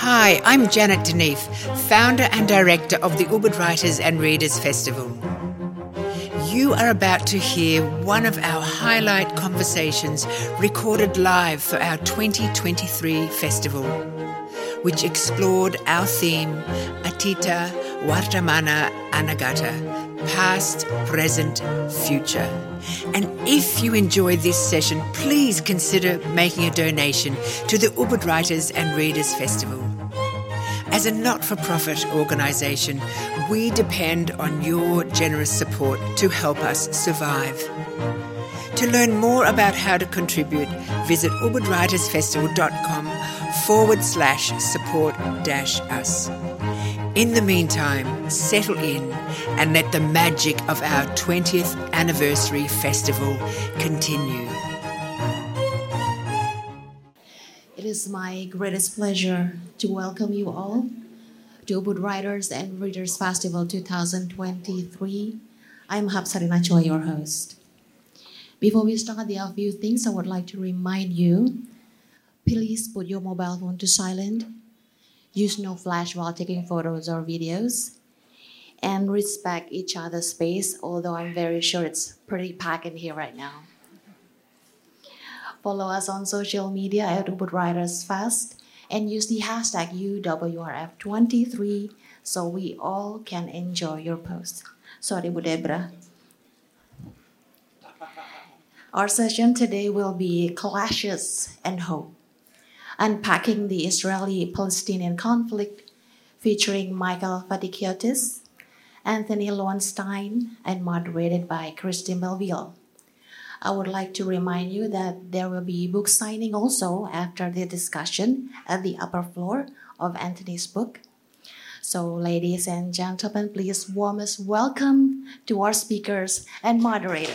Hi, I'm Janet DeNeefe, founder and director of the Ubud Writers and Readers Festival. You are about to hear one of our highlight conversations recorded live for our 2023 festival, which explored our theme Atita Wartamana Anagata past, present, future. And if you enjoyed this session, please consider making a donation to the Ubud Writers and Readers Festival. As a not for profit organisation, we depend on your generous support to help us survive. To learn more about how to contribute, visit ubudwritersfestival.com forward slash support dash us. In the meantime, settle in and let the magic of our 20th anniversary festival continue. Is my greatest pleasure to welcome you all to Ubud Writers and Readers Festival 2023. I'm Hapsarina Choi, your host. Before we start, there are a few things I would like to remind you. Please put your mobile phone to silent use no flash while taking photos or videos, and respect each other's space, although I'm very sure it's pretty packed in here right now. Follow us on social media at Ubud Writers Fest and use the hashtag UWRF23 so we all can enjoy your post. Sorry, Bu Debra. Our session today will be Clashes and Hope unpacking the Israeli Palestinian conflict, featuring Michael Vatikiotis, Antony Loewenstein, and moderated by Kirsti Melville. I would like to remind you that there will be book signing also after the discussion at the upper floor of Antony's book. So, ladies and gentlemen, please warmest welcome to our speakers and moderator.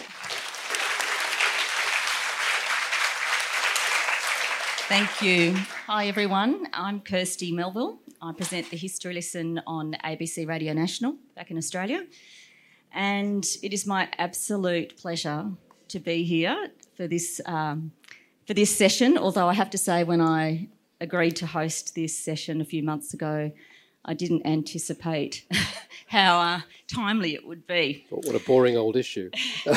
Thank you. Hi, everyone. I'm Kirsti Melville. I present the History Lesson on ABC Radio National back in Australia. And it is my absolute pleasure to be here for this, um, for this session. Although I have to say, when I agreed to host this session a few months ago, I didn't anticipate how uh, timely it would be. What a boring old issue.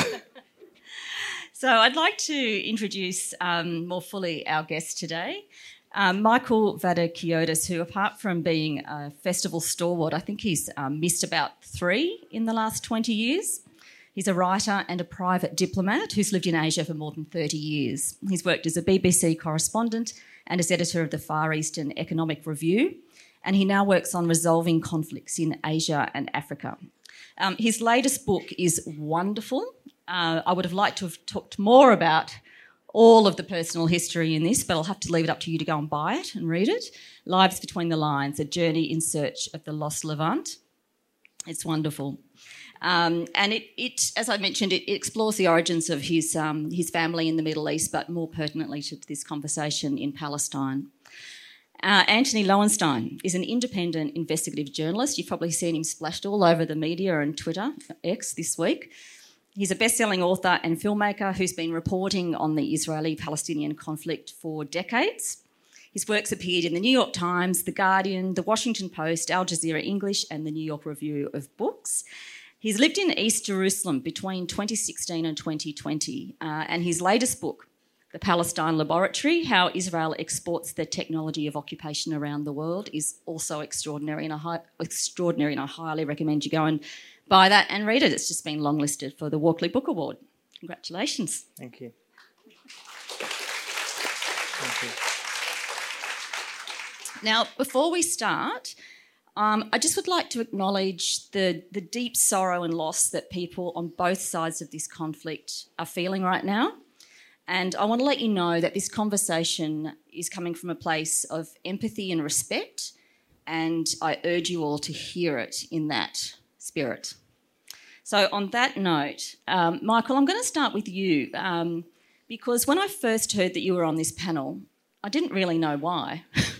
So I'd like to introduce um, more fully our guest today. Um, Michael Vatikiotis, who, apart from being a festival stalwart, I think he's um, missed about three in the last 20 years. He's a writer and a private diplomat who's lived in Asia for more than 30 years. He's worked as a BBC correspondent and as editor of the Far Eastern Economic Review, and he now works on resolving conflicts in Asia and Africa. Um, his latest book is wonderful. Uh, I would have liked to have talked more about all of the personal history in this, but I'll have to leave it up to you to go and buy it and read it. Lives Between the Lines, A Journey in Search of the Lost Levant. It's wonderful. Um, and it, it, as I mentioned, it, it explores the origins of his, um, his family in the Middle East, but more pertinently to this conversation in Palestine. Uh, Antony Loewenstein is an independent investigative journalist. You've probably seen him splashed all over the media and Twitter, X, this week. He's a best selling author and filmmaker who's been reporting on the Israeli Palestinian conflict for decades. His works appeared in the New York Times, The Guardian, The Washington Post, Al Jazeera English, and the New York Review of Books. He's lived in East Jerusalem between 2016 and 2020, uh, and his latest book, The Palestine Laboratory How Israel Exports the Technology of Occupation Around the World, is also extraordinary, and I, extraordinary, and I highly recommend you go and buy that and read it. It's just been longlisted for the Walkley Book Award. Congratulations. Thank you. Thank you. Now, before we start, um, I just would like to acknowledge the, the deep sorrow and loss that people on both sides of this conflict are feeling right now. And I want to let you know that this conversation is coming from a place of empathy and respect, and I urge you all to hear it in that spirit. So, on that note, um, Michael, I'm going to start with you um, because when I first heard that you were on this panel, I didn't really know why.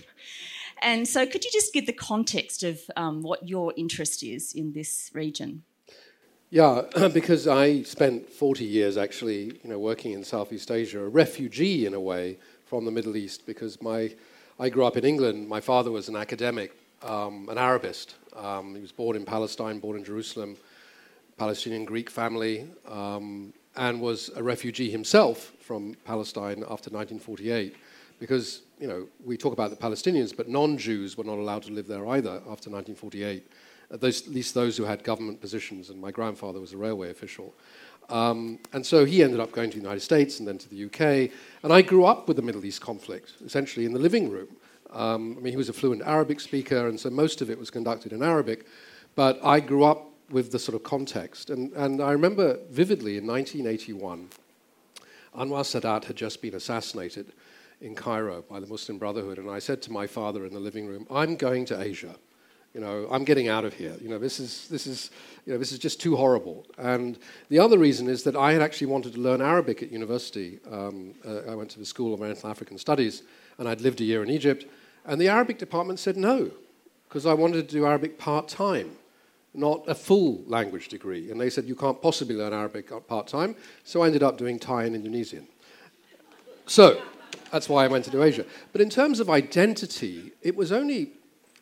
and so, could you just give the context of um, what your interest is in this region? Yeah, because I spent 40 years actually, you know, working in Southeast Asia, a refugee in a way from the Middle East, because my I grew up in England. My father was an academic, um, an Arabist. Um, he was born in Palestine, born in Jerusalem, Palestinian Greek family, um, and was a refugee himself from Palestine after 1948. Because, you know, we talk about the Palestinians, but non Jews were not allowed to live there either after 1948, at least those who had government positions, and my grandfather was a railway official. Um, and so he ended up going to the United States and then to the UK. And I grew up with the Middle East conflict, essentially in the living room. Um, I mean, he was a fluent Arabic speaker, and so most of it was conducted in Arabic. But I grew up with the sort of context. And, and I remember vividly in 1981, Anwar Sadat had just been assassinated in Cairo by the Muslim Brotherhood. And I said to my father in the living room, I'm going to Asia. You know, I'm getting out of here. You know, this is, this is, you know, this is just too horrible. And the other reason is that I had actually wanted to learn Arabic at university. Um, uh, I went to the School of Oriental African Studies, and I'd lived a year in Egypt. And the Arabic department said no, because I wanted to do Arabic part time, not a full language degree. And they said, you can't possibly learn Arabic part time. So I ended up doing Thai and Indonesian. So that's why I went to Asia. But in terms of identity, it was only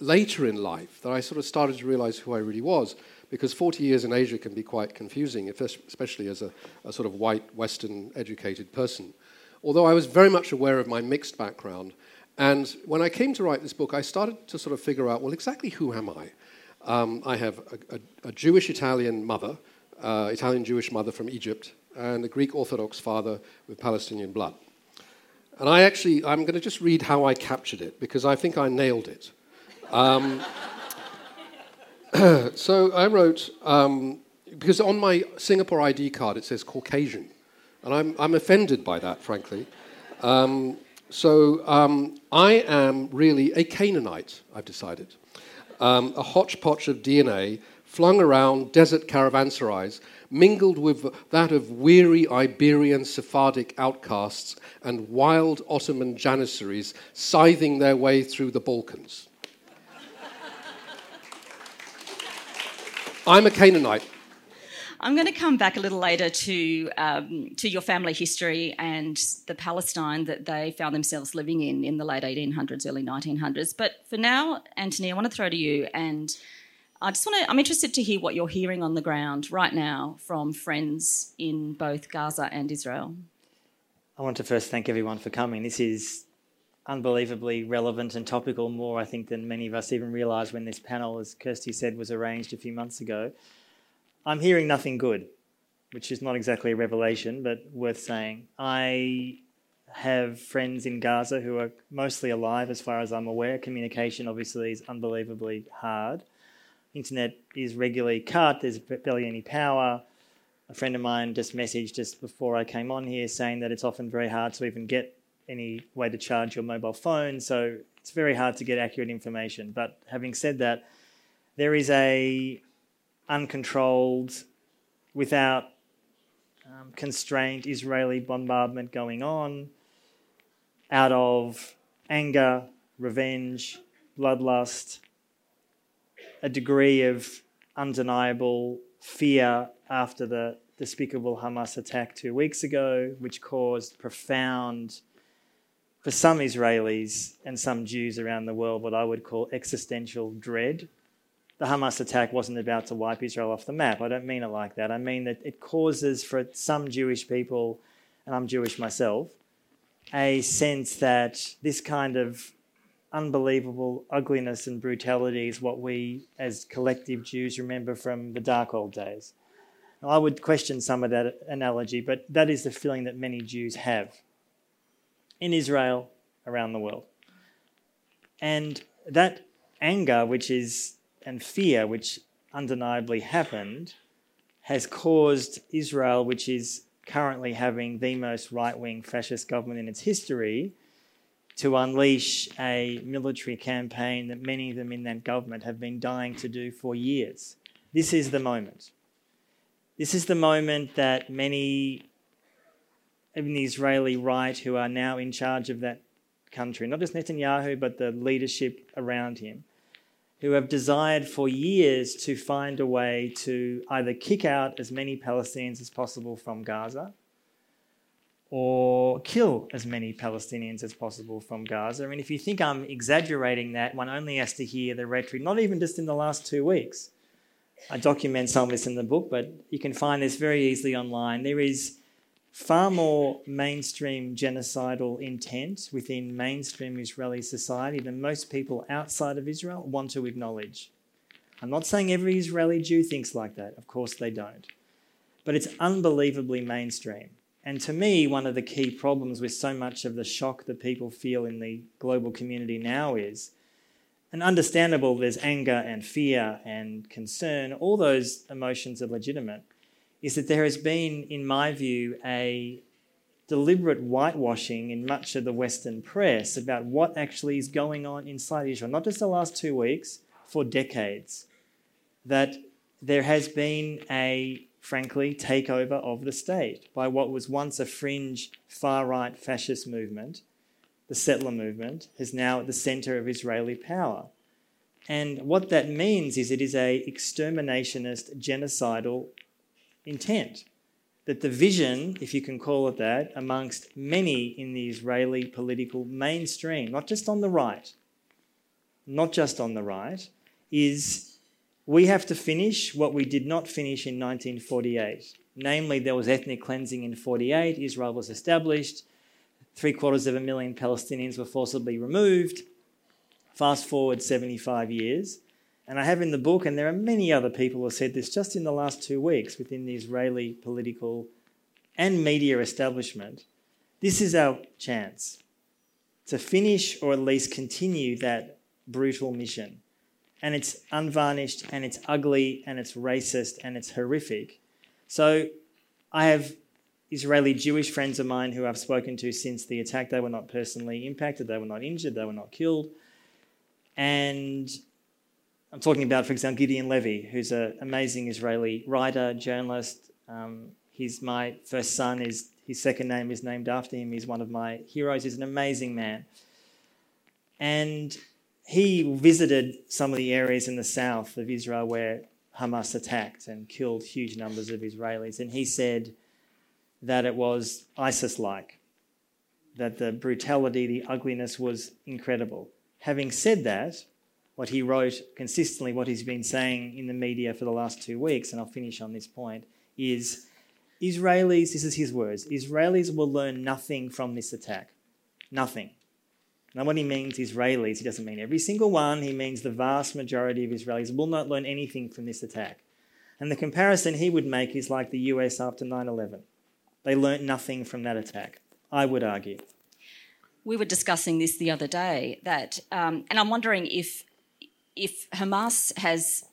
later in life that I sort of started to realize who I really was, because 40 years in Asia can be quite confusing, especially as a, a sort of white, Western educated person. Although I was very much aware of my mixed background, and when I came to write this book, I started to sort of figure out well, exactly who am I? Um, I have a, a, a Jewish Italian mother, uh, Italian Jewish mother from Egypt, and a Greek Orthodox father with Palestinian blood. And I actually, I'm going to just read how I captured it because I think I nailed it. Um, so I wrote, um, because on my Singapore ID card it says Caucasian, and I'm, I'm offended by that, frankly. Um, so um, I am really a Canaanite, I've decided. Um, a hodgepodge of DNA flung around desert caravanserais, mingled with that of weary Iberian Sephardic outcasts and wild Ottoman janissaries scything their way through the Balkans. I'm a Canaanite. I'm going to come back a little later to um, to your family history and the Palestine that they found themselves living in in the late 1800s, early 1900s. But for now, Anthony, I want to throw to you, and I just want to. I'm interested to hear what you're hearing on the ground right now from friends in both Gaza and Israel. I want to first thank everyone for coming. This is unbelievably relevant and topical, more I think than many of us even realised when this panel, as Kirsti said, was arranged a few months ago. I'm hearing nothing good, which is not exactly a revelation, but worth saying. I have friends in Gaza who are mostly alive, as far as I'm aware. Communication obviously is unbelievably hard. Internet is regularly cut, there's barely any power. A friend of mine just messaged just before I came on here saying that it's often very hard to even get any way to charge your mobile phone, so it's very hard to get accurate information. But having said that, there is a uncontrolled, without um, constraint Israeli bombardment going on out of anger, revenge, bloodlust, a degree of undeniable fear after the despicable Hamas attack two weeks ago, which caused profound, for some Israelis and some Jews around the world, what I would call existential dread the Hamas attack wasn't about to wipe Israel off the map. I don't mean it like that. I mean that it causes for some Jewish people, and I'm Jewish myself, a sense that this kind of unbelievable ugliness and brutality is what we as collective Jews remember from the dark old days. Now, I would question some of that analogy, but that is the feeling that many Jews have in Israel, around the world. And that anger, which is and fear, which undeniably happened, has caused Israel, which is currently having the most right wing fascist government in its history, to unleash a military campaign that many of them in that government have been dying to do for years. This is the moment. This is the moment that many in the Israeli right who are now in charge of that country, not just Netanyahu, but the leadership around him, who have desired for years to find a way to either kick out as many Palestinians as possible from Gaza or kill as many Palestinians as possible from Gaza. And if you think I'm exaggerating that, one only has to hear the rhetoric, not even just in the last two weeks. I document some of this in the book, but you can find this very easily online. There is far more mainstream genocidal intent within mainstream Israeli society than most people outside of Israel want to acknowledge. I'm not saying every Israeli Jew thinks like that, of course they don't. But it's unbelievably mainstream. And to me, one of the key problems with so much of the shock that people feel in the global community now is, and understandable, there's anger and fear and concern, all those emotions are legitimate, is that there has been, in my view, a deliberate whitewashing in much of the Western press about what actually is going on inside Israel, not just the last two weeks, for decades. That there has been a frankly, takeover of the state by what was once a fringe far right fascist movement, the settler movement, is now at the center of Israeli power. And what that means is it is a exterminationist, genocidal intent. That the vision, if you can call it that, amongst many in the Israeli political mainstream, not just on the right, not just on the right, is we have to finish what we did not finish in 1948. Namely, there was ethnic cleansing in 48, Israel was established, three quarters of a million Palestinians were forcibly removed. Fast forward 75 years. And I have in the book, and there are many other people who have said this just in the last two weeks within the Israeli political and media establishment. This is our chance to finish or at least continue that brutal mission and it's unvarnished and it's ugly and it's racist and it's horrific. So I have Israeli Jewish friends of mine who I've spoken to since the attack. They were not personally impacted, they were not injured, they were not killed. And I'm talking about, for example, Gideon Levy, who's an amazing Israeli writer, journalist. Um, he's my first son. Is his second name is named after him. He's one of my heroes. He's an amazing man. And he visited some of the areas in the south of Israel where Hamas attacked and killed huge numbers of Israelis. And he said that it was ISIS like, that the brutality, the ugliness was incredible. Having said that, what he wrote consistently, what he's been saying in the media for the last two weeks, and I'll finish on this point, is Israelis, this is his words, Israelis will learn nothing from this attack. Nothing. Now, when he means Israelis, he doesn't mean every single one. He means the vast majority of Israelis will not learn anything from this attack. And the comparison he would make is like the US after 9 11. They learnt nothing from that attack, I would argue. We were discussing this the other day, that, um, and I'm wondering if, if Hamas has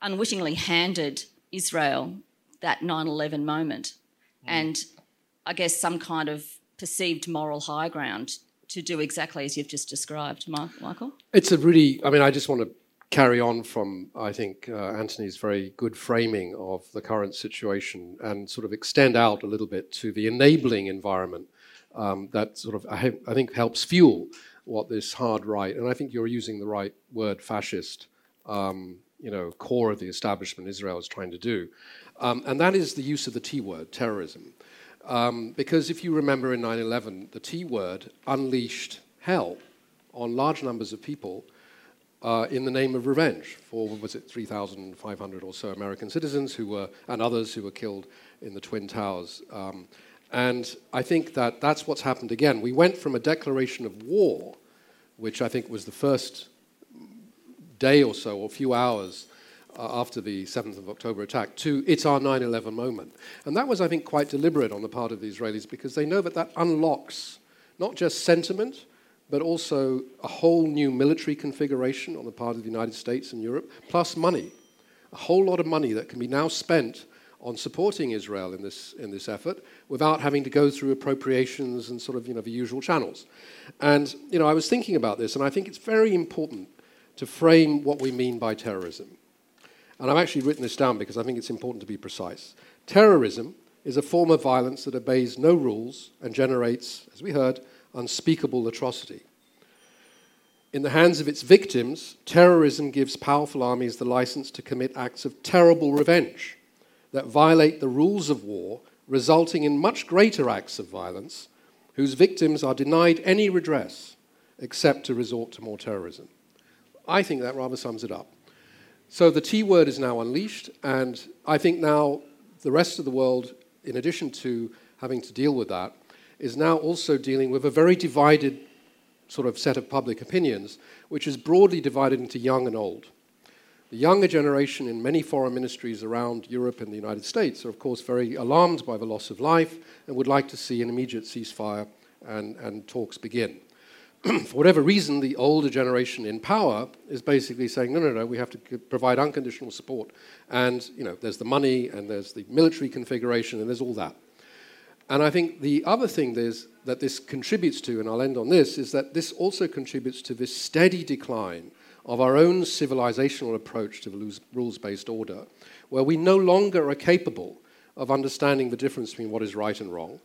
unwittingly handed Israel that 9 11 moment mm. and I guess some kind of perceived moral high ground to do exactly as you've just described, Michael? It's a really, I mean, I just want to carry on from, I think, uh, Antony's very good framing of the current situation and sort of extend out a little bit to the enabling environment um, that sort of, I, I, think, helps fuel what this hard right, and I think you're using the right word, fascist, um, you know, core of the establishment Israel is trying to do. Um, and that is the use of the T word, terrorism. Um, because if you remember in 9 11, the T word unleashed hell on large numbers of people uh, in the name of revenge for, was it 3,500 or so American citizens who were, and others who were killed in the Twin Towers. Um, and I think that that's what's happened again. We went from a declaration of war, which I think was the first day or so, or few hours Uh, after the 7th of October attack to it's our 9 11 moment. And that was, I think, quite deliberate on the part of the Israelis because they know that that unlocks not just sentiment, but also a whole new military configuration on the part of the United States and Europe, plus money. A whole lot of money that can be now spent on supporting Israel in this, in this effort without having to go through appropriations and sort of, you know, the usual channels. And, you know, I was thinking about this, and I think it's very important to frame what we mean by terrorism. And I've actually written this down because I think it's important to be precise. Terrorism is a form of violence that obeys no rules and generates, as we heard, unspeakable atrocity. In the hands of its victims, terrorism gives powerful armies the license to commit acts of terrible revenge that violate the rules of war resulting in much greater acts of violence whose victims are denied any redress except to resort to more terrorism. I think that rather sums it up. So the T word is now unleashed, and I think now the rest of the world, in addition to having to deal with that, is now also dealing with a very divided sort of set of public opinions, which is broadly divided into young and old. The younger generation in many foreign ministries around Europe and the United States are, of course, very alarmed by the loss of life and would like to see an immediate ceasefire and, and talks begin. For whatever reason, the older generation in power is basically saying, no, no, no, we have to provide unconditional support. And, you know, there's the money and there's the military configuration and there's all that. And I think the other thing is, that this contributes to, and I'll end on this, is that this also contributes to this steady decline of our own civilizational approach to the rules based order, where we no longer are capable of understanding the difference between what is right and wrong.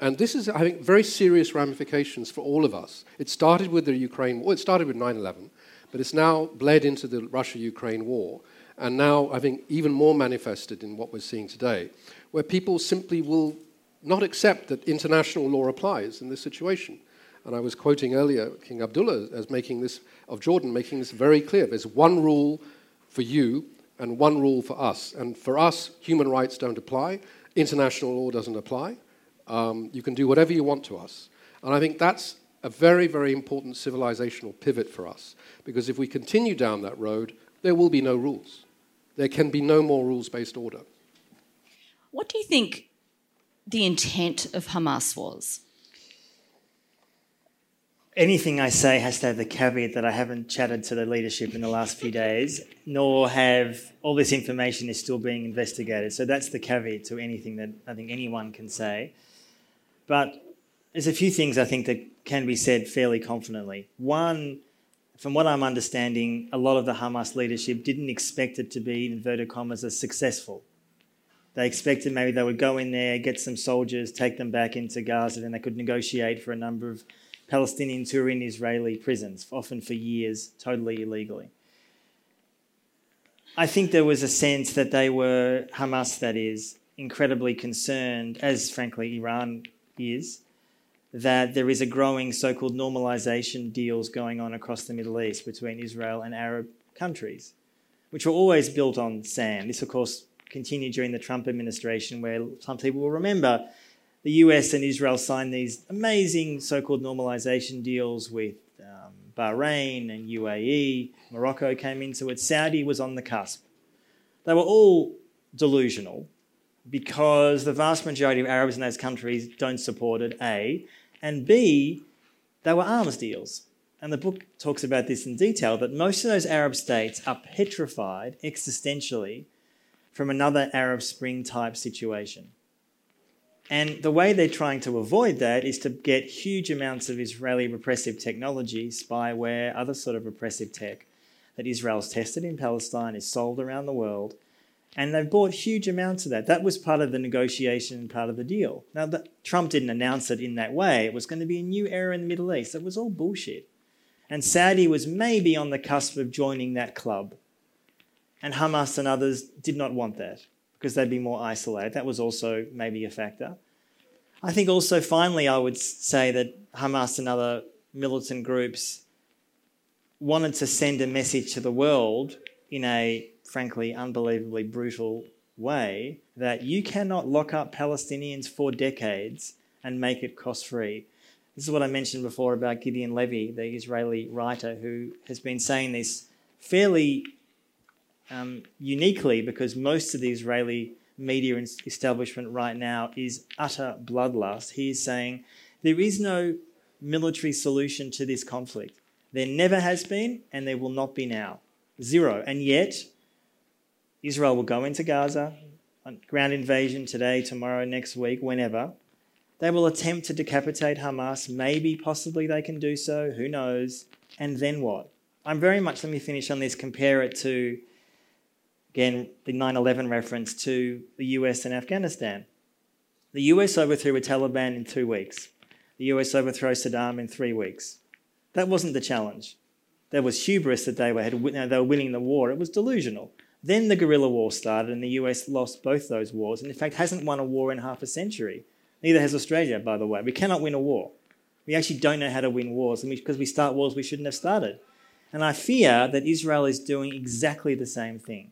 And this is, think, very serious ramifications for all of us. It started with the Ukraine war, it started with 9 11, but it's now bled into the Russia Ukraine war, and now, I think, even more manifested in what we're seeing today, where people simply will not accept that international law applies in this situation. And I was quoting earlier King Abdullah as making this, of Jordan, making this very clear. There's one rule for you and one rule for us. And for us, human rights don't apply, international law doesn't apply. Um, you can do whatever you want to us. And I think that's a very, very important civilizational pivot for us. Because if we continue down that road, there will be no rules. There can be no more rules based order. What do you think the intent of Hamas was? anything I say has to have the caveat that I haven't chatted to the leadership in the last few days, nor have all this information is still being investigated. So that's the caveat to anything that I think anyone can say. But there's a few things I think that can be said fairly confidently. One, from what I'm understanding, a lot of the Hamas leadership didn't expect it to be, in inverted commas, as successful. They expected maybe they would go in there, get some soldiers, take them back into Gaza, and they could negotiate for a number of Palestinians who are in Israeli prisons, often for years, totally illegally. I think there was a sense that they were, Hamas that is, incredibly concerned, as frankly Iran is, that there is a growing so called normalization deals going on across the Middle East between Israel and Arab countries, which were always built on sand. This, of course, continued during the Trump administration, where some people will remember the US and Israel signed these amazing so called normalization deals with um, Bahrain and UAE. Morocco came into it. Saudi was on the cusp. They were all delusional because the vast majority of Arabs in those countries don't support it, A. And B, they were arms deals. And the book talks about this in detail that most of those Arab states are petrified existentially from another Arab Spring type situation. And the way they're trying to avoid that is to get huge amounts of Israeli repressive technology, spyware, other sort of repressive tech that Israel's tested in Palestine, is sold around the world. And they've bought huge amounts of that. That was part of the negotiation part of the deal. Now, the, Trump didn't announce it in that way. It was going to be a new era in the Middle East. It was all bullshit. And Saudi was maybe on the cusp of joining that club. And Hamas and others did not want that because they'd be more isolated. That was also maybe a factor. I think also, finally, I would say that Hamas and other militant groups wanted to send a message to the world in a, frankly, unbelievably brutal way that you cannot lock up Palestinians for decades and make it cost free. This is what I mentioned before about Gideon Levy, the Israeli writer, who has been saying this fairly um, uniquely because most of the Israeli media establishment right now is utter bloodlust. He is saying there is no military solution to this conflict. There never has been, and there will not be now. Zero. And yet, Israel will go into Gaza, ground invasion today, tomorrow, next week, whenever. They will attempt to decapitate Hamas. Maybe, possibly, they can do so. Who knows? And then what? I'm very much, let me finish on this, compare it to Again, the 9 11 reference to the US and Afghanistan. The US overthrew the Taliban in two weeks. The US overthrew Saddam in three weeks. That wasn't the challenge. There was hubris that they were, had, they were winning the war. It was delusional. Then the guerrilla war started, and the US lost both those wars, and in fact hasn't won a war in half a century. Neither has Australia, by the way. We cannot win a war. We actually don't know how to win wars, and because we start wars we shouldn't have started. And I fear that Israel is doing exactly the same thing.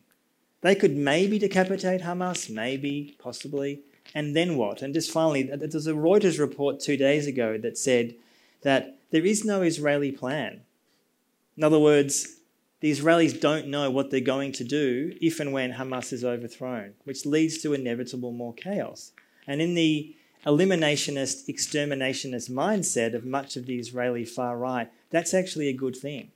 They could maybe decapitate Hamas, maybe, possibly, and then what? And just finally, there's a Reuters report two days ago that said that there is no Israeli plan. In other words, the Israelis don't know what they're going to do if and when Hamas is overthrown, which leads to inevitable more chaos. And in the eliminationist, exterminationist mindset of much of the Israeli far right, that's actually a good thing.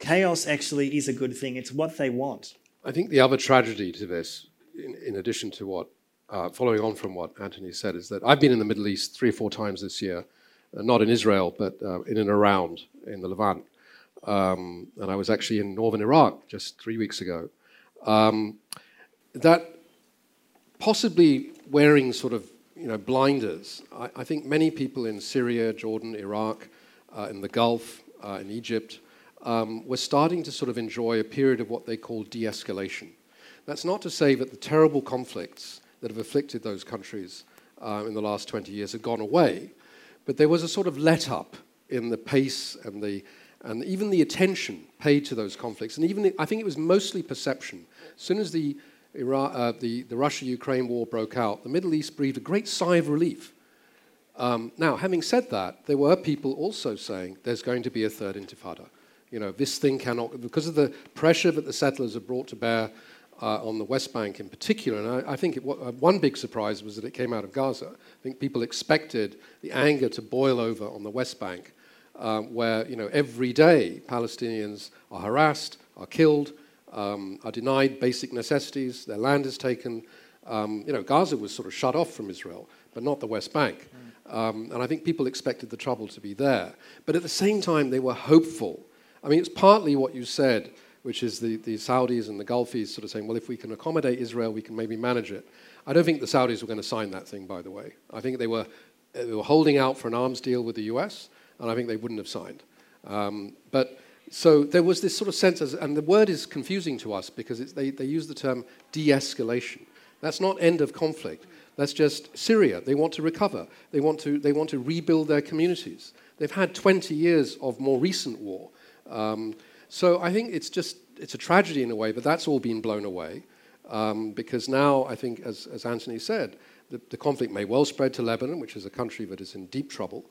Chaos actually is a good thing. It's what they want. I think the other tragedy to this, in, in addition to what, uh, following on from what Antony said, is that I've been in the Middle East three or four times this year, uh, not in Israel, but uh, in and around in the Levant. Um, and I was actually in northern Iraq just three weeks ago. Um, that possibly wearing sort of you know blinders. I, I think many people in Syria, Jordan, Iraq, uh, in the Gulf, uh, in Egypt, um, were starting to sort of enjoy a period of what they call de-escalation. That's not to say that the terrible conflicts that have afflicted those countries uh, in the last 20 years have gone away, but there was a sort of let up in the pace and the and even the attention paid to those conflicts, and even the, I think it was mostly perception. As soon as the, uh, the, the Russia-Ukraine war broke out, the Middle East breathed a great sigh of relief. Um, now, having said that, there were people also saying there's going to be a third intifada. You know, this thing cannot, because of the pressure that the settlers have brought to bear uh, on the West Bank in particular. And I, I think it, uh, one big surprise was that it came out of Gaza. I think people expected the anger to boil over on the West Bank um, where you know, every day Palestinians are harassed, are killed, um, are denied basic necessities, their land is taken. Um, you know, Gaza was sort of shut off from Israel, but not the West Bank. Um, and I think people expected the trouble to be there. But at the same time, they were hopeful. I mean, it's partly what you said, which is the, the Saudis and the Gulfies sort of saying, well, if we can accommodate Israel, we can maybe manage it. I don't think the Saudis were going to sign that thing, by the way. I think they were, they were holding out for an arms deal with the US and I think they wouldn't have signed. Um, but so there was this sort of sense, as, and the word is confusing to us because they, they use the term de escalation. That's not end of conflict. That's just Syria. They want to recover. They want to, they want to rebuild their communities. They've had 20 years of more recent war. Um, so I think it's just it's a tragedy in a way, but that's all been blown away um, because now I think, as, as Antony said, the, the conflict may well spread to Lebanon, which is a country that is in deep trouble.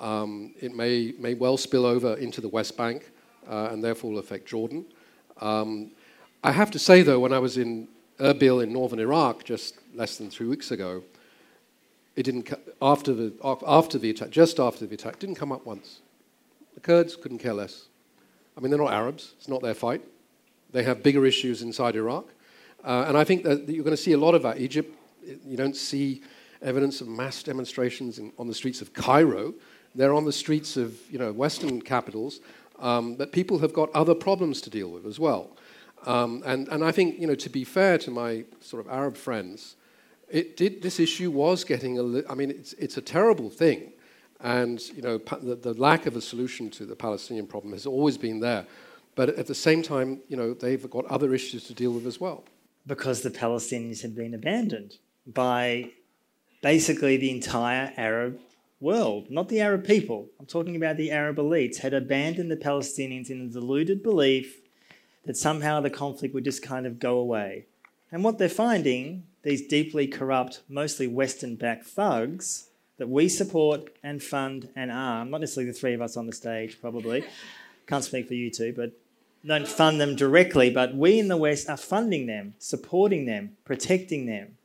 Um, it may, may well spill over into the West Bank uh, and therefore affect Jordan. Um, I have to say, though, when I was in Erbil in northern Iraq just less than three weeks ago, it didn't after the after the attack, just after the attack, didn't come up once. The Kurds couldn't care less. I mean, they're not Arabs; it's not their fight. They have bigger issues inside Iraq, uh, and I think that you're going to see a lot of that. Egypt, you don't see evidence of mass demonstrations in, on the streets of Cairo, they're on the streets of you know, Western capitals, um, but people have got other problems to deal with as well. Um, and, and I think, you know, to be fair to my sort of Arab friends, it did, this issue was getting a li- I mean, it's, it's a terrible thing. And, you know, pa- the, the lack of a solution to the Palestinian problem has always been there. But at the same time, you know, they've got other issues to deal with as well. Because the Palestinians had been abandoned by basically the entire Arab world, not the Arab people, I'm talking about the Arab elites, had abandoned the Palestinians in the deluded belief that somehow the conflict would just kind of go away. And what they're finding, these deeply corrupt, mostly Western backed thugs that we support and fund and arm, not necessarily the three of us on the stage, probably, can't speak for you two, but don't fund them directly, but we in the West are funding them, supporting them, protecting them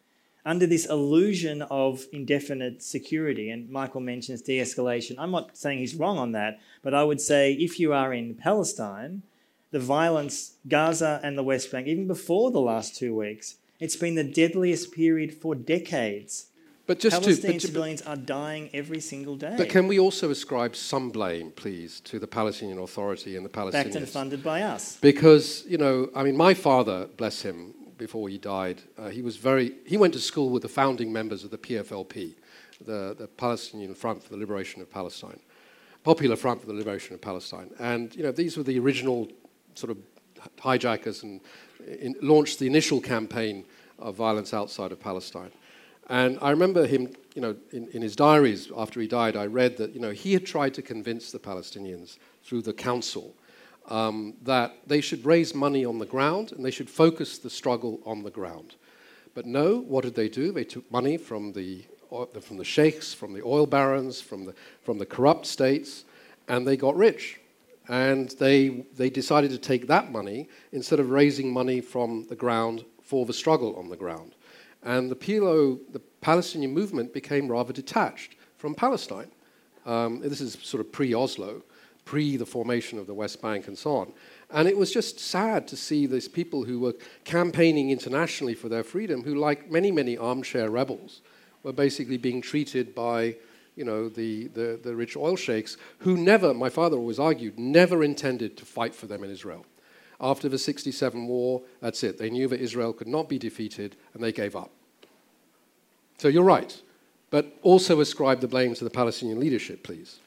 under this illusion of indefinite security. And Michael mentions de escalation. I'm not saying he's wrong on that, but I would say if you are in Palestine, the violence, Gaza and the West Bank, even before the last two weeks, it's been the deadliest period for decades. But just Palestinian to, but, civilians are dying every single day. But can we also ascribe some blame, please, to the Palestinian Authority and the Palestinians? Backed and funded by us. Because, you know, I mean, my father, bless him, before he died, uh, he was very. He went to school with the founding members of the PFLP, the, the Palestinian Front for the Liberation of Palestine, Popular Front for the Liberation of Palestine, and you know these were the original sort of hijackers and in, launched the initial campaign of violence outside of Palestine. And I remember him, you know, in, in his diaries after he died, I read that, you know, he had tried to convince the Palestinians through the council um, that they should raise money on the ground and they should focus the struggle on the ground. But no, what did they do? They took money from the, from the sheikhs, from the oil barons, from the, from the corrupt states, and they got rich. And they, they decided to take that money instead of raising money from the ground for the struggle on the ground. And the PLO, the Palestinian movement, became rather detached from Palestine. Um, this is sort of pre Oslo pre the formation of the West Bank and so on. And it was just sad to see these people who were campaigning internationally for their freedom, who, like many, many armchair rebels, were basically being treated by you know, the, the, the rich oil sheikhs, who never, my father always argued, never intended to fight for them in Israel. After the 67 war, that's it. They knew that Israel could not be defeated, and they gave up. So you're right. But also ascribe the blame to the Palestinian leadership, please.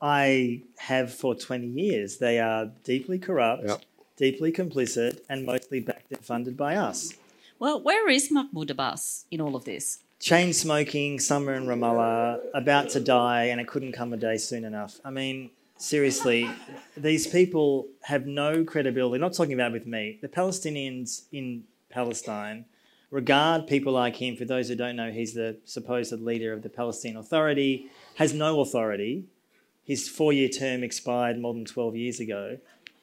I have for 20 years. They are deeply corrupt, yep. deeply complicit, and mostly backed and funded by us. Well, where is Mahmoud Abbas in all of this? Chain smoking, summer in Ramallah, about to die, and it couldn't come a day soon enough. I mean, seriously, these people have no credibility. Not talking about with me. The Palestinians in Palestine regard people like him, for those who don't know, he's the supposed leader of the Palestinian Authority, has no authority his four year term expired more than 12 years ago.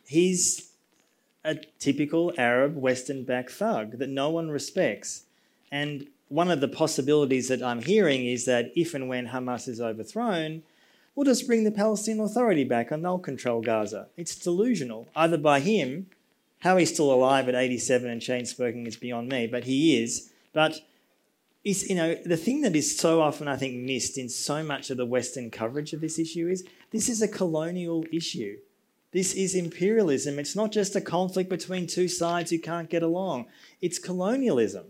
He's a typical Arab Western back thug that no one respects. And one of the possibilities that I'm hearing is that if and when Hamas is overthrown, we'll just bring the Palestinian Authority back and they'll control Gaza. It's delusional, either by him, how he's still alive at 87 and chain smoking is beyond me, but he is. But is, you know, the thing that is so often, I think, missed in so much of the Western coverage of this issue is this is a colonial issue. This is imperialism. It's not just a conflict between two sides who can't get along, it's colonialism.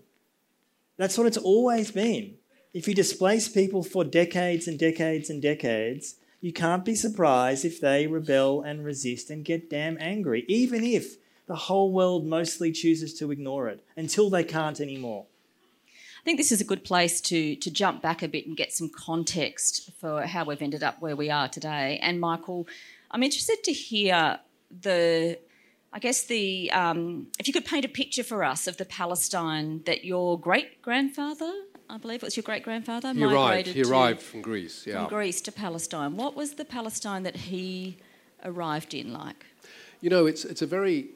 That's what it's always been. If you displace people for decades and decades and decades, you can't be surprised if they rebel and resist and get damn angry, even if the whole world mostly chooses to ignore it until they can't anymore. I think this is a good place to, to jump back a bit and get some context for how we've ended up where we are today. And Michael, I'm interested to hear the, I guess the, um, if you could paint a picture for us of the Palestine that your great grandfather, I believe it was your great grandfather, he arrived. He arrived from Greece. Yeah, from Greece to Palestine. What was the Palestine that he arrived in like? You know, it's it's a very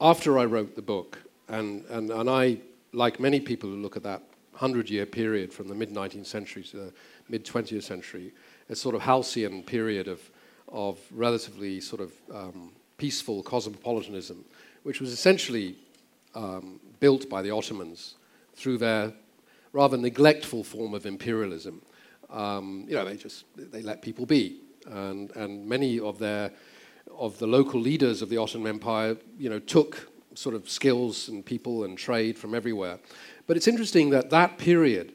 after I wrote the book, and and and I like many people who look at that 100 year period from the mid 19th century to the mid 20th century, a sort of halcyon period of, of relatively sort of um, peaceful cosmopolitanism, which was essentially um, built by the Ottomans through their rather neglectful form of imperialism. Um, you know, they just they let people be, and and many of their of the local leaders of the Ottoman Empire, you know, took sort of skills and people and trade from everywhere. But it's interesting that that period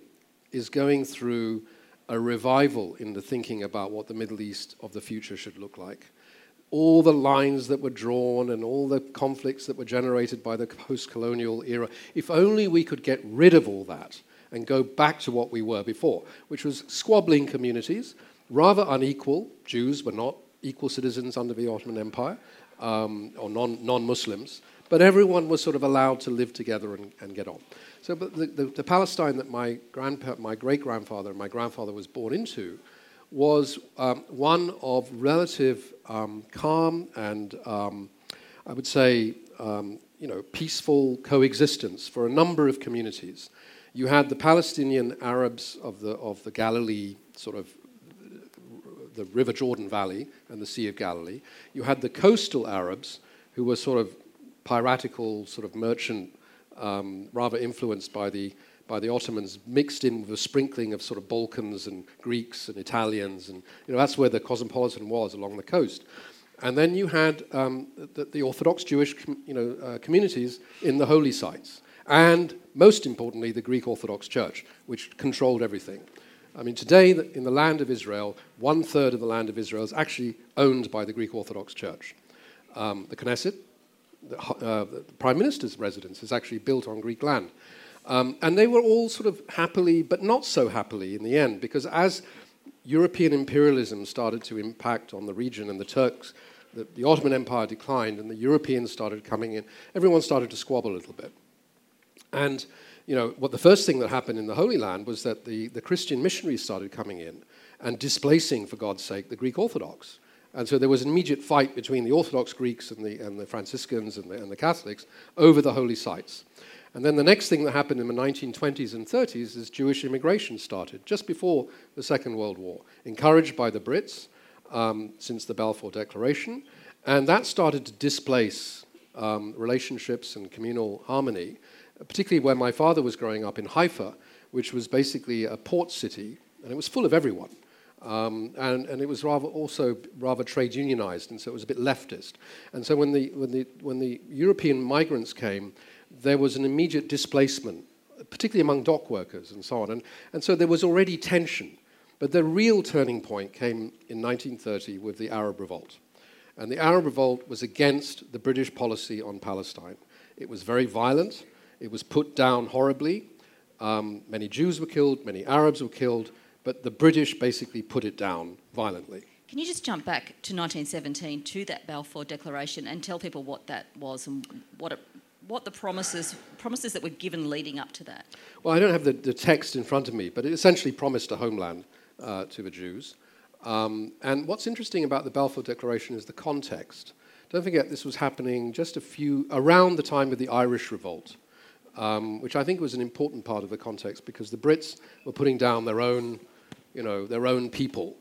is going through a revival in the thinking about what the Middle East of the future should look like. All the lines that were drawn and all the conflicts that were generated by the post colonial era, if only we could get rid of all that and go back to what we were before, which was squabbling communities, rather unequal. Jews were not equal citizens under the Ottoman Empire, um, or non Muslims, but everyone was sort of allowed to live together and, and get on. So, but the, the, the Palestine that my, grandpa, my great grandfather and my grandfather was born into was um, one of relative um, calm and, um, I would say, um, you know, peaceful coexistence for a number of communities. You had the Palestinian Arabs of the, of the Galilee, sort of the River Jordan Valley and the Sea of Galilee. You had the coastal Arabs, who were sort of piratical, sort of merchant um, rather influenced by the, by the Ottomans, mixed in with a sprinkling of sort of Balkans and Greeks and Italians. And you know, that's where the cosmopolitan was along the coast. And then you had um, the, the, Orthodox Jewish you know, uh, communities in the holy sites. And most importantly, the Greek Orthodox Church, which controlled everything. I mean, today in the land of Israel, one third of the land of Israel is actually owned by the Greek Orthodox Church. Um, the Knesset, the, uh, the Prime Minister's residence is actually built on Greek land. Um, and they were all sort of happily, but not so happily in the end, because as European imperialism started to impact on the region and the Turks, the, the Ottoman Empire declined and the Europeans started coming in, everyone started to squabble a little bit. And you know, what the first thing that happened in the Holy Land was that the, the Christian missionaries started coming in and displacing, for God's sake, the Greek Orthodox. And so there was an immediate fight between the Orthodox Greeks and the, and the Franciscans and the, and the Catholics over the holy sites. And then the next thing that happened in the 1920s and 30s is Jewish immigration started, just before the Second World War, encouraged by the Brits um, since the Balfour Declaration. And that started to displace um, relationships and communal harmony, particularly where my father was growing up in Haifa, which was basically a port city, and it was full of everyone. Um, and, and it was rather also rather trade unionized, and so it was a bit leftist. And so when the, when the, when the European migrants came, there was an immediate displacement, particularly among dock workers and so on. And, and so there was already tension. But the real turning point came in 1930 with the Arab Revolt. And the Arab Revolt was against the British policy on Palestine. It was very violent, it was put down horribly. Um, many Jews were killed, many Arabs were killed, but the British basically put it down violently. Can you just jump back to 1917 to that Balfour Declaration and tell people what that was and what it what the promises promises that were given leading up to that? Well, I don't have the, the text in front of me, but it essentially promised a homeland uh, to the Jews. Um, and what's interesting about the Balfour Declaration is the context. Don't forget, this was happening just a few around the time of the Irish Revolt, um, which I think was an important part of the context because the Brits were putting down their own, you know, their own people,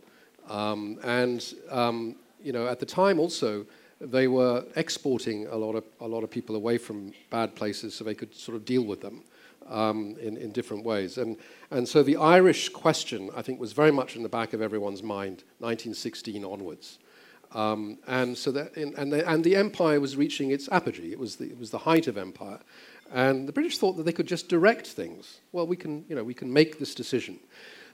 um, and um, you know, at the time also they were exporting a lot of, a lot of people away from bad places so they could sort of deal with them um, in, in different ways. And, and so the Irish question, I think, was very much in the back of everyone's mind, 1916 onwards. Um, and, so that, in, and, the, and the empire was reaching its apogee, it was, the, it was the height of empire. And the British thought that they could just direct things. Well, we can, you know, we can make this decision.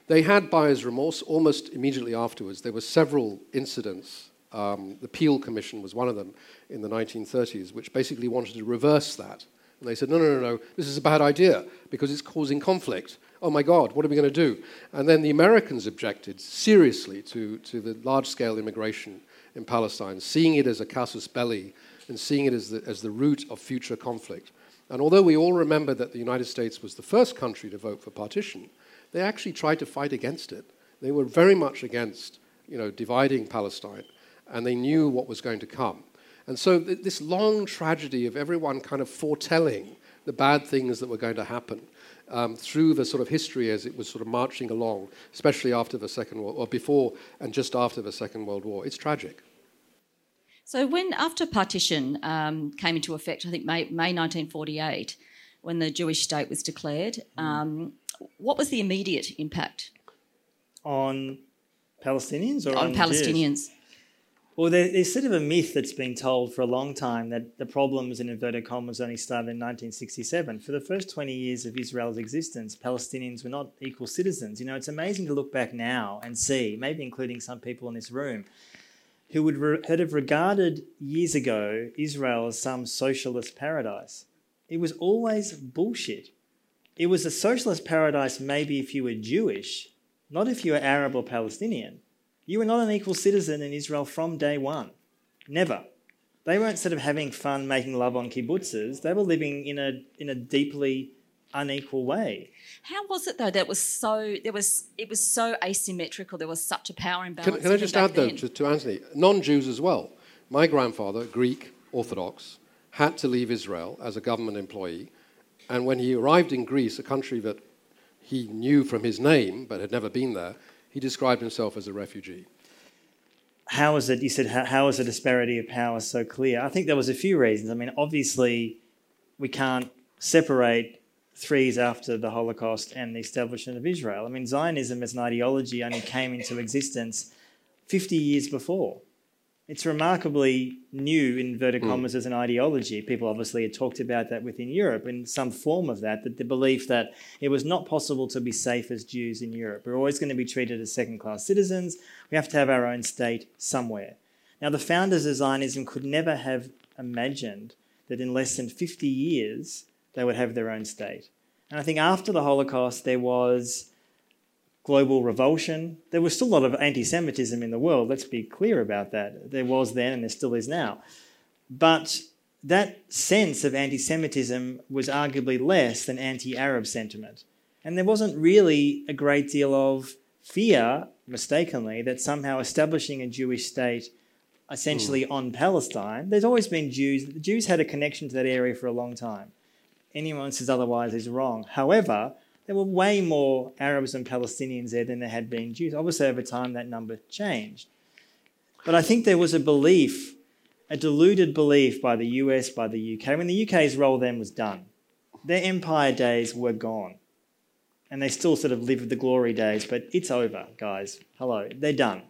They had buyer's remorse almost immediately afterwards. There were several incidents um, the Peel Commission was one of them in the 1930s, which basically wanted to reverse that. And they said, no, no, no, no, this is a bad idea because it's causing conflict. Oh my God, what are we going to do? And then the Americans objected seriously to, to the large scale immigration in Palestine, seeing it as a casus belli and seeing it as the, as the root of future conflict. And although we all remember that the United States was the first country to vote for partition, they actually tried to fight against it. They were very much against you know, dividing Palestine and they knew what was going to come. And so, th- this long tragedy of everyone kind of foretelling the bad things that were going to happen um, through the sort of history as it was sort of marching along, especially after the Second World War, or before and just after the Second World War, it's tragic. So, when after partition um, came into effect, I think May, May 1948, when the Jewish state was declared, um, what was the immediate impact on Palestinians or on, on Palestinians? Jews? Well, there, there's sort of a myth that's been told for a long time that the problems in inverted commas only started in 1967. For the first 20 years of Israel's existence, Palestinians were not equal citizens. You know, it's amazing to look back now and see, maybe including some people in this room, who would re- have regarded years ago Israel as some socialist paradise. It was always bullshit. It was a socialist paradise maybe if you were Jewish, not if you were Arab or Palestinian. You were not an equal citizen in Israel from day one. Never. They weren't sort of having fun making love on kibbutzes. They were living in a, in a deeply unequal way. How was it though that was so there was it was so asymmetrical? There was such a power imbalance. Can, can I just add though to, to Antony, non-Jews as well. My grandfather, Greek Orthodox, had to leave Israel as a government employee, and when he arrived in Greece, a country that he knew from his name but had never been there, he described himself as a refugee. How is it, you said, how, how is the disparity of power so clear? I think there was a few reasons. I mean, obviously, we can't separate three years after the Holocaust and the establishment of Israel. I mean, Zionism as an ideology only came into existence 50 years before it's remarkably new, in inverted hmm. commas, mm. as an ideology. People obviously had talked about that within Europe in some form of that, that the belief that it was not possible to be safe as Jews in Europe. We're always going to be treated as second class citizens. We have to have our own state somewhere. Now, the founders of Zionism could never have imagined that in less than 50 years they would have their own state. And I think after the Holocaust, there was global revulsion. There was still a lot of anti Semitism in the world, let's be clear about that. There was then and there still is now. But that sense of anti Semitism was arguably less than anti Arab sentiment. And there wasn't really a great deal of fear, mistakenly, that somehow establishing a Jewish state essentially mm. on Palestine, there's always been Jews, the Jews had a connection to that area for a long time. Anyone who says otherwise is wrong. However, there were way more Arabs and Palestinians there than there had been Jews. Obviously, over time, that number changed. But I think there was a belief, a deluded belief by the US, by the UK. When the UK's role then was done. Their empire days were gone. And they still sort of live with the glory days, but it's over, guys. Hello, they're done.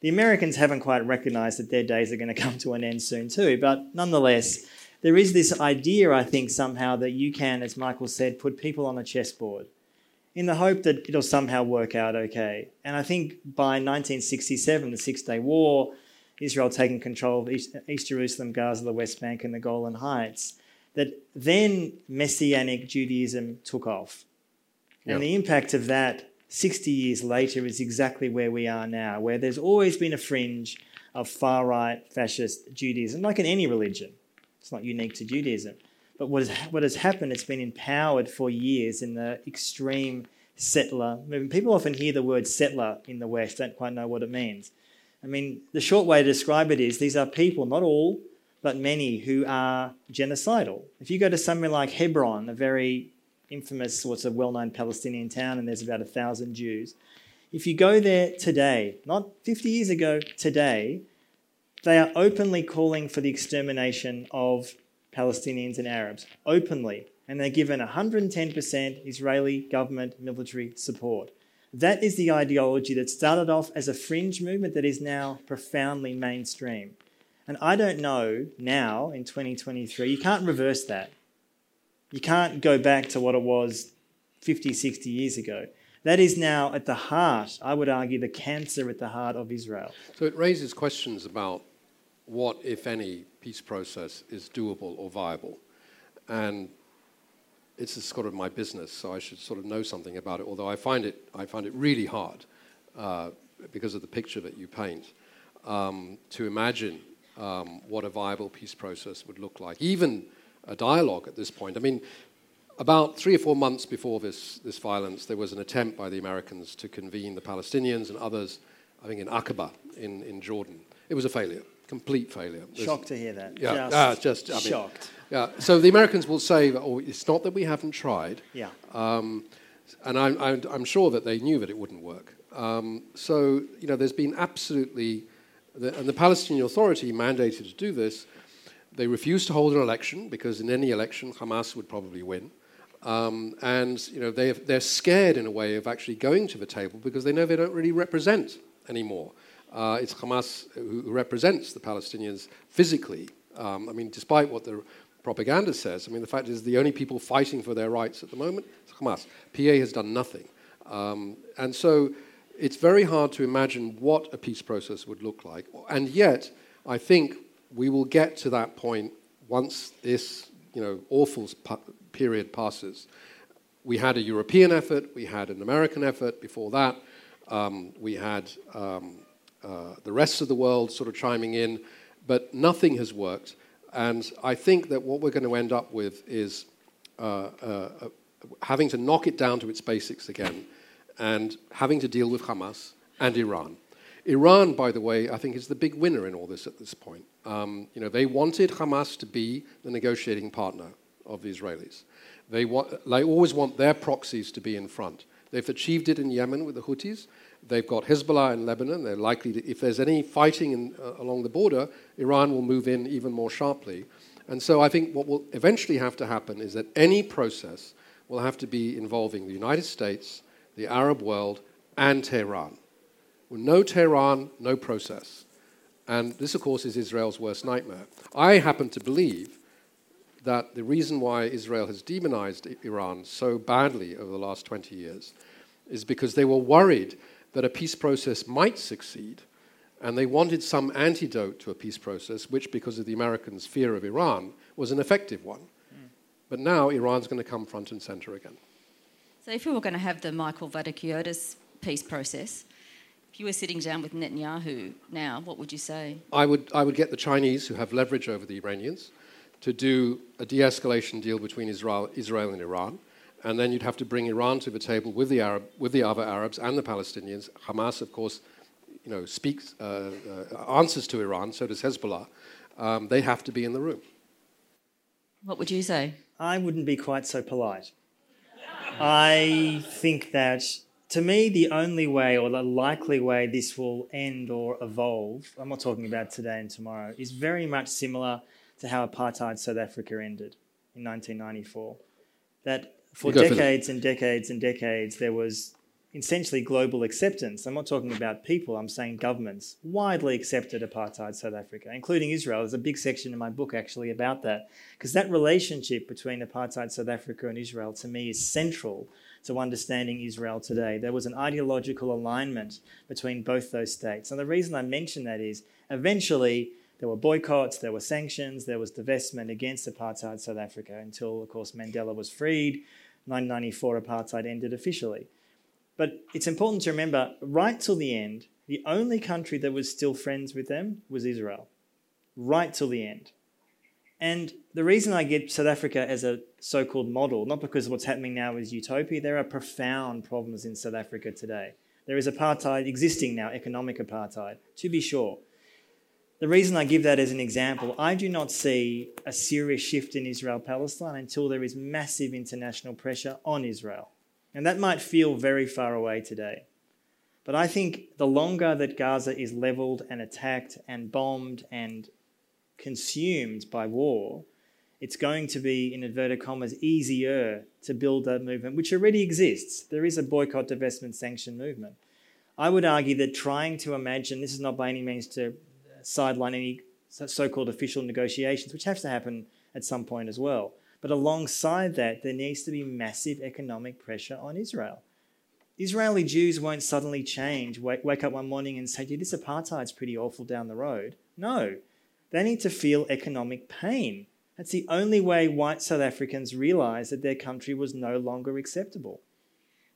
The Americans haven't quite recognised that their days are going to come to an end soon, too, but nonetheless, there is this idea, I think, somehow that you can, as Michael said, put people on a chessboard in the hope that it'll somehow work out okay. And I think by 1967, the Six Day War, Israel taking control of East, East Jerusalem, Gaza, the West Bank, and the Golan Heights, that then Messianic Judaism took off. And the impact of that 60 years later is exactly where we are now, where there's always been a fringe of far right fascist Judaism, like in any religion. It's not unique to Judaism. But what has, what has happened, it's been empowered for years in the extreme settler movement. People often hear the word settler in the West, don't quite know what it means. I mean, the short way to describe it is these are people, not all, but many, who are genocidal. If you go to somewhere like Hebron, a very infamous, what's a well known Palestinian town, and there's about a thousand Jews. If you go there today, not 50 years ago, today, they are openly calling for the extermination of Palestinians and Arabs, openly, and they're given 110% Israeli government military support. That is the ideology that started off as a fringe movement that is now profoundly mainstream. And I don't know now in 2023, you can't reverse that. You can't go back to what it was 50, 60 years ago. That is now at the heart, I would argue, the cancer at the heart of Israel. So it raises questions about what, if any, peace process is doable or viable. And it's sort of my business, so I should sort of know something about it, although I find it, I find it really hard uh, because of the picture that you paint um, to imagine um, what a viable peace process would look like, even a dialogue at this point. I mean, about three or four months before this, this violence, there was an attempt by the Americans to convene the Palestinians and others, I think in Aqaba in, in Jordan. It was a failure complete failure. There's, Shocked to hear that. Yeah, just, uh, just I mean, shocked. Yeah, so the Americans will say, "Oh, it's not that we haven't tried." Yeah. Um, and I'm, I'm, I'm, sure that they knew that it wouldn't work. Um, so you know, there's been absolutely, the, and the Palestinian Authority mandated to do this. They refused to hold an election because in any election, Hamas would probably win. Um, and you know, they they're scared in a way of actually going to the table because they know they don't really represent anymore. Uh, it's Hamas who, represents the Palestinians physically. Um, I mean, despite what the propaganda says, I mean, the fact is the only people fighting for their rights at the moment is Hamas. PA has done nothing. Um, and so it's very hard to imagine what a peace process would look like. And yet, I think we will get to that point once this you know, awful period passes. We had a European effort, we had an American effort before that, um, we had um, uh, the rest of the world sort of chiming in, but nothing has worked. And I think that what we're going to end up with is uh, uh, having to knock it down to its basics again and having to deal with Hamas and Iran. Iran, by the way, I think is the big winner in all this at this point. Um, you know, they wanted Hamas to be the negotiating partner of the Israelis. They, they always want their proxies to be in front. They've achieved it in Yemen with the Houthis. They've got Hezbollah in Lebanon. They're likely to, if there's any fighting in, uh, along the border, Iran will move in even more sharply. And so I think what will eventually have to happen is that any process will have to be involving the United States, the Arab world, and Tehran. No Tehran, no process. And this, of course, is Israel's worst nightmare. I happen to believe that the reason why Israel has demonized Iran so badly over the last 20 years is because they were worried that a peace process might succeed And they wanted some antidote to a peace process, which, because of the Americans' fear of Iran, was an effective one. Mm. But now Iran's going to come front and center again. So, if we were going to have the Michael Vatikiotis peace process, if you were sitting down with Netanyahu now, what would you say? I would, I would get the Chinese, who have leverage over the Iranians, to do a de escalation deal between Israel, Israel and Iran. And then you'd have to bring Iran to the table with the, Arab, with the other Arabs and the Palestinians. Hamas, of course, you know, speaks, uh, uh, answers to Iran, so does Hezbollah. Um, they have to be in the room. What would you say? I wouldn't be quite so polite. I think that to me, the only way or the likely way this will end or evolve, I'm not talking about today and tomorrow, is very much similar to how apartheid South Africa ended in 1994. That for decades for and decades and decades, there was essentially global acceptance. I'm not talking about people, I'm saying governments widely accepted apartheid South Africa, including Israel. There's a big section in my book actually about that, because that relationship between apartheid South Africa and Israel to me is central to understanding Israel today. There was an ideological alignment between both those states. And the reason I mention that is eventually there were boycotts, there were sanctions, there was divestment against apartheid South Africa until, of course, Mandela was freed. 1994 apartheid ended officially. But it's important to remember, right till the end, the only country that was still friends with them was Israel. Right till the end. And the reason I get South Africa as a so called model, not because what's happening now is utopia, there are profound problems in South Africa today. There is apartheid existing now, economic apartheid, to be sure. The reason I give that as an example, I do not see a serious shift in Israel Palestine until there is massive international pressure on Israel. And that might feel very far away today. But I think the longer that Gaza is leveled and attacked and bombed and consumed by war, it's going to be, in inverted commas, easier to build that movement, which already exists. There is a boycott, divestment, sanction movement. I would argue that trying to imagine, this is not by any means to sideline any so called official negotiations, which have to happen at some point as well. But alongside that, there needs to be massive economic pressure on Israel. Israeli Jews won't suddenly change, wake, wake up one morning and say, this apartheid's pretty awful down the road. No, they need to feel economic pain. That's the only way white South Africans realize that their country was no longer acceptable.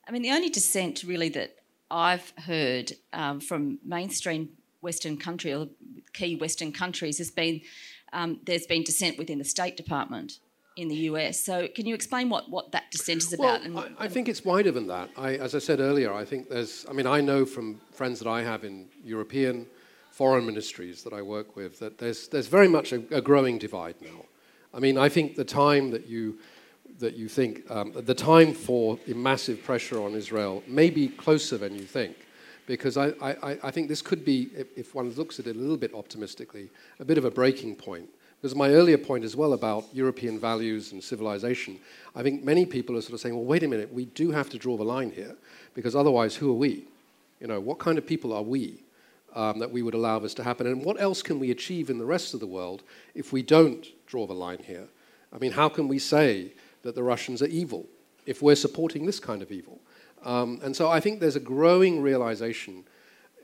I mean, the only dissent really that I've heard um, from mainstream Western country or key Western countries has been um, there's been dissent within the State Department in the US. So, can you explain what, what that dissent is about? Well, I, I, think it's wider than that. I, as I said earlier, I think there's, I mean, I know from friends that I have in European foreign ministries that I work with that there's, there's very much a, a growing divide now. I mean, I think the time that you, that you think, um, the time for massive pressure on Israel may be closer than you think because I, I, I think this could be, if one looks at it a little bit optimistically, a bit of a breaking point. Because my earlier point as well about European values and civilization, I think many people are sort of saying, well, wait a minute, we do have to draw the line here, because otherwise, who are we? You know, what kind of people are we um, that we would allow this to happen? And what else can we achieve in the rest of the world if we don't draw the line here? I mean, how can we say that the Russians are evil if we're supporting this kind of evil? Um, and so I think there's a growing realization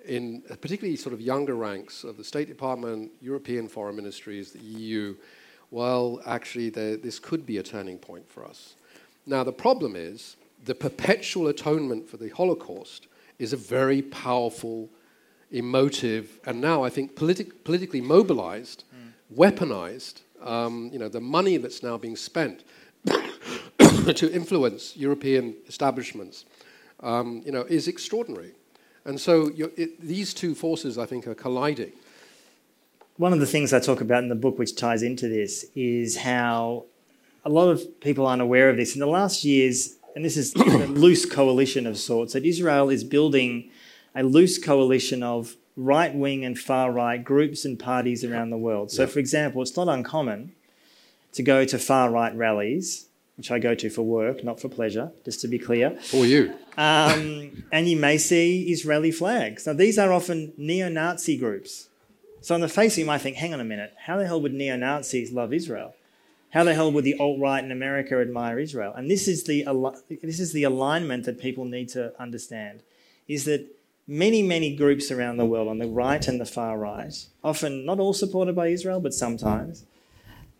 in particularly sort of younger ranks of the State Department, European foreign ministries, the EU, well, actually, this could be a turning point for us. Now, the problem is the perpetual atonement for the Holocaust is a very powerful, emotive, and now I think politi- politically mobilized, mm. weaponized. Um, you know, the money that's now being spent to influence European establishments um, you know, is extraordinary. And so it, these two forces, I think, are colliding. One of the things I talk about in the book, which ties into this, is how a lot of people aren't aware of this. In the last years, and this is a loose coalition of sorts, that Israel is building a loose coalition of right wing and far right groups and parties around the world. So, for example, it's not uncommon to go to far right rallies which I go to for work, not for pleasure, just to be clear. For you. Um, and you may see Israeli flags. Now, these are often neo Nazi groups. So, on the face of you might think, hang on a minute, how the hell would neo Nazis love Israel? How the hell would the alt right in America admire Israel? And this is, the, this is the alignment that people need to understand is that many, many groups around the world on the right and the far right, often not all supported by Israel, but sometimes,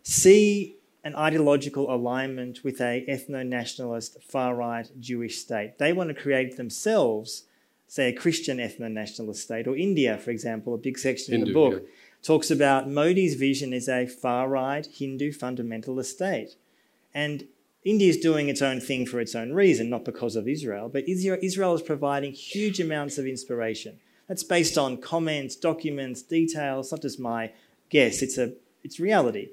see an ideological alignment with a ethno-nationalist far-right Jewish state. They want to create themselves, say, a Christian ethno-nationalist state, or India, for example, a big section Hindu, in the book yeah. talks about Modi's vision is a far-right Hindu fundamentalist state. And India is doing its own thing for its own reason, not because of Israel, but Israel is providing huge amounts of inspiration. That's based on comments, documents, details, not just my guess, it's, a, it's reality.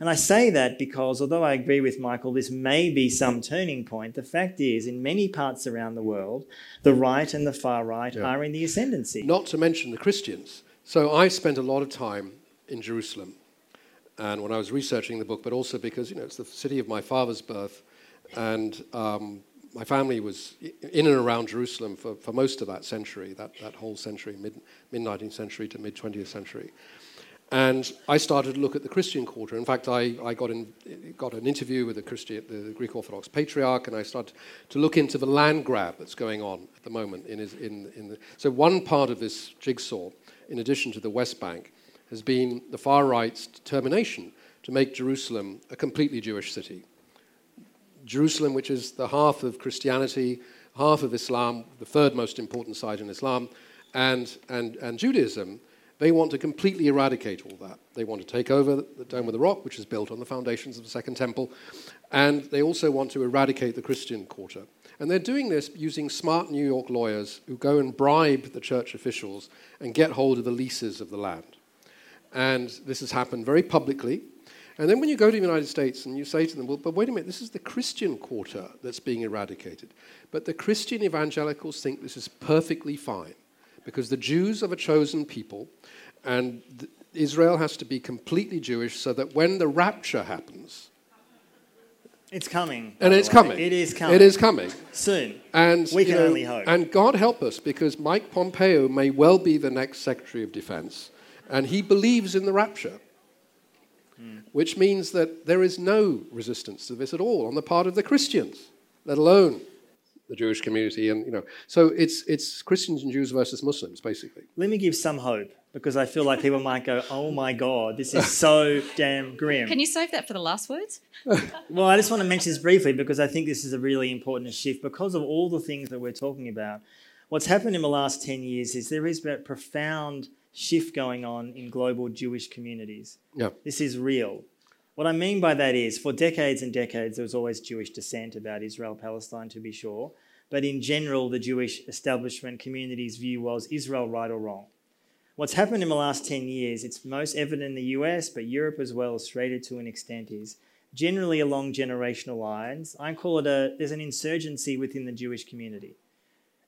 And I say that because although I agree with Michael, this may be some turning point, the fact is, in many parts around the world, the right and the far right Yeah. are in the ascendancy. Not to mention the Christians. So I spent a lot of time in Jerusalem, and when I was researching the book, but also because you know it's the city of my father's birth, and um, my family was in and around Jerusalem for, for most of that century, that, that whole century, mid mid 19th century to mid 20th century. And I started to look at the Christian quarter. In fact, I, I got, in, got an interview with the, the Greek Orthodox patriarch, and I started to look into the land grab that's going on at the moment. In his, in, in the, so, one part of this jigsaw, in addition to the West Bank, has been the far right's determination to make Jerusalem a completely Jewish city. Jerusalem, which is the half of Christianity, half of Islam, the third most important site in Islam, and, and, and Judaism, they want to completely eradicate all that. They want to take over the Dome of the Rock, which is built on the foundations of the Second Temple, and they also want to eradicate the Christian quarter. And they're doing this using smart New York lawyers who go and bribe the church officials and get hold of the leases of the land. And this has happened very publicly. And then when you go to the United States and you say to them, well, but wait a minute, this is the Christian quarter that's being eradicated. But the Christian evangelicals think this is perfectly fine because the Jews are a chosen people and Israel has to be completely Jewish so that when the rapture happens, It's coming. and it's coming. It is coming. It is coming. Soon. And We can know, only hope. And God help us, because Mike Pompeo may well be the next Secretary of Defense, and he believes in the rapture, Hmm. which means that there is no resistance to this at all on the part of the Christians, let alone the Jewish community. And you know, so it's it's Christians and Jews versus Muslims, basically. Let me give some hope because I feel like people might go, oh my God, this is so damn grim. Can you save that for the last words? Well, I just want to mention this briefly because I think this is a really important shift because of all the things that we're talking about. What's happened in the last 10 years is there is a profound shift going on in global Jewish communities. Yeah. This is real. What I mean by that is, for decades and decades, there was always Jewish dissent about Israel Palestine, to be sure. But in general, the Jewish establishment community's view was Israel right or wrong. What's happened in the last 10 years, it's most evident in the US, but Europe as well, Australia to an extent, is generally along generational lines. I call it a there's an insurgency within the Jewish community.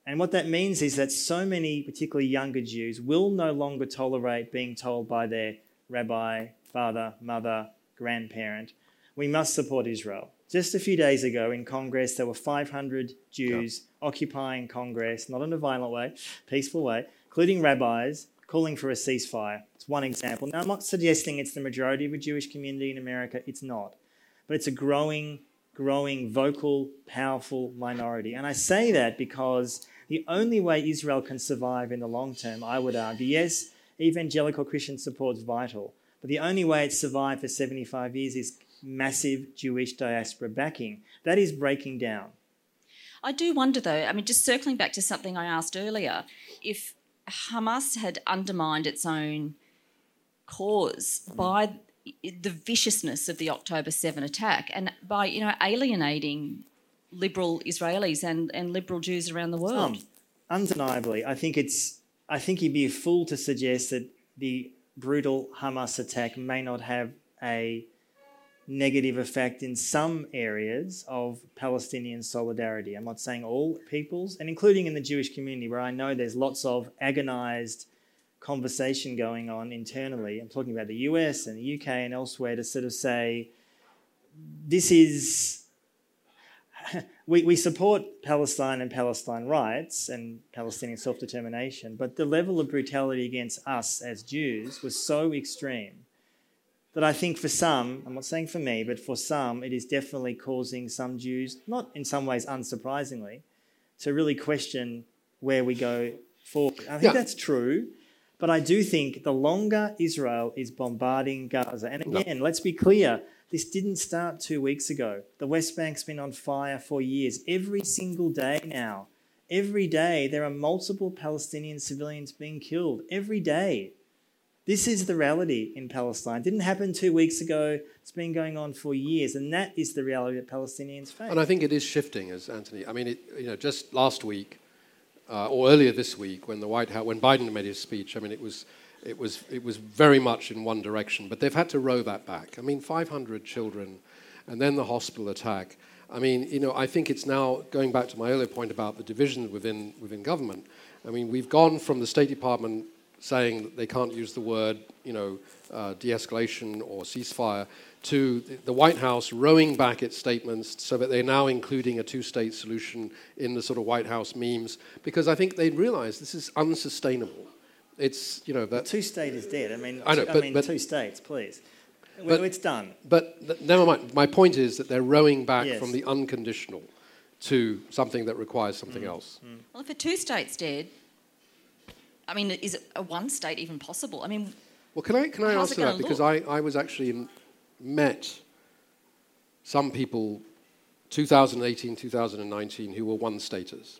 And what that means is that so many, particularly younger Jews, will no longer tolerate being told by their rabbi, father, mother, grandparent, we must support Israel. Just a few days ago in Congress, there were 500 Jews occupying Congress, not in a violent way, peaceful way, including rabbis, calling for a ceasefire. It's one example. Now, I'm not suggesting it's the majority of the Jewish community in America, it's not. But it's a growing, growing, vocal, powerful minority. And I say that because the only way Israel can survive in the long term, I would argue, yes, evangelical Christian support is vital, but the only way it's survived for 75 years is massive Jewish diaspora backing. That is breaking down. I do wonder, though, I mean, just circling back to something I asked earlier, if Hamas had undermined its own cause by the viciousness of the October 7 attack and by, you know, alienating liberal Israelis and, and liberal Jews around the world. Um, undeniably, I think it's. I think you'd be a fool to suggest that the brutal Hamas attack may not have a negative effect in some areas of Palestinian solidarity. I'm not saying all peoples, and including in the Jewish community, where I know there's lots of agonized conversation going on internally. I'm talking about the US and the UK and elsewhere to sort of say this is we, we support Palestine and Palestine rights and Palestinian self determination, but the level of brutality against us as Jews was so extreme that I think for some, I'm not saying for me, but for some, it is definitely causing some Jews, not in some ways unsurprisingly, to really question where we go for. I think Yeah. that's true. But I do think the longer Israel is bombarding Gaza, and No. again, let's be clear, this didn't start two weeks ago. The West Bank's been on fire for years. Every single day now, every day, there are multiple Palestinian civilians being killed. Every day. This is the reality in Palestine. It didn't happen two weeks ago. It's been going on for years, and that is the reality that Palestinians face. And I think it is shifting, as Antony. I mean, it, you know, just last week uh, or earlier this week, when the White House, when Biden made his speech, I mean, it was, it was, it was very much in one direction. But they've had to row that back. I mean, 500 children, and then the hospital attack. I mean, you know, I think it's now going back to my earlier point about the division within within government. I mean, we've gone from the State Department saying that they can't use the word, you know, uh, de-escalation or ceasefire, to the- White House rowing back its statements so that they're now including a two-state solution in the sort of White House memes, because I think they realise this is unsustainable. It's, you know, that. Two state is dead. I mean, I know, two, but- mean but- two states, please. But- well, it's done. But th- never mind. My point is that they're rowing back Yes. from the unconditional to something that requires something mm. else. Mm. Well, if a two states dead, I mean, is a one state even possible? I mean, Well, can I can I How's it answer that gonna because I, I was actually in, met some people 2018 2019 who were one staters.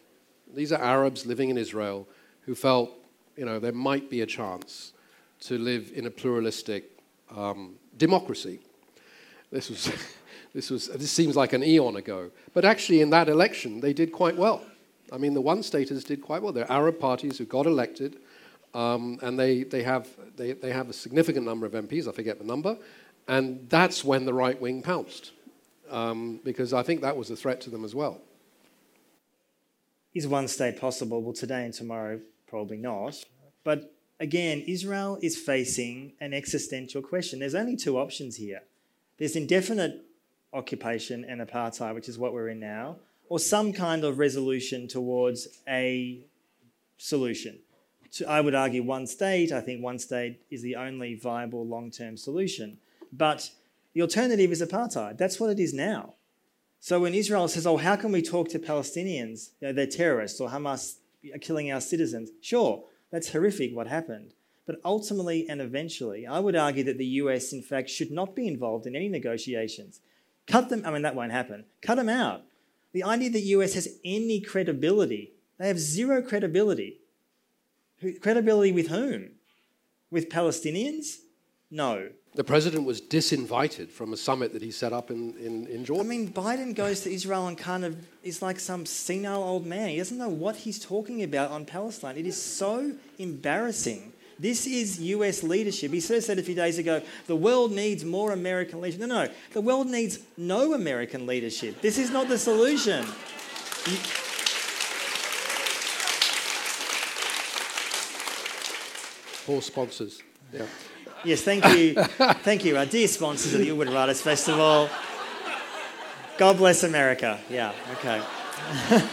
These are Arabs living in Israel who felt you know there might be a chance to live in a pluralistic um, democracy. This was this was this seems like an eon ago, but actually in that election they did quite well. I mean, the one staters did quite well. There are Arab parties who got elected. Um, and they, they, have, they, they have a significant number of MPs, I forget the number, and that's when the right wing pounced, um, because I think that was a threat to them as well. Is one state possible? Well, today and tomorrow, probably not. But again, Israel is facing an existential question. There's only two options here there's indefinite occupation and apartheid, which is what we're in now, or some kind of resolution towards a solution. To, I would argue one state. I think one state is the only viable long term solution. But the alternative is apartheid. That's what it is now. So when Israel says, "Oh, how can we talk to Palestinians? You know, they're terrorists or Hamas Uh, killing our citizens." Sure, that's horrific what happened. But ultimately and eventually, I would argue that the US, in fact, should not be involved in any negotiations. Cut them. I mean, that won't happen. Cut them out. The idea that the US has any credibility, they have zero credibility. Credibility with whom? With Palestinians? No. The president was disinvited from a summit that he set up in, in, in Jordan. I mean, Biden goes to Israel and kind of is like some senile old man. He doesn't know what he's talking about on Palestine. It is so embarrassing. This is US leadership. He sort of said a few days ago the world needs more American leadership. No, no, no. the world needs no American leadership. This is not the solution. Poor sponsors. Yeah. Yes, thank you. thank you, our dear sponsors of the Ubud Writers Festival. God bless America. Yeah, okay.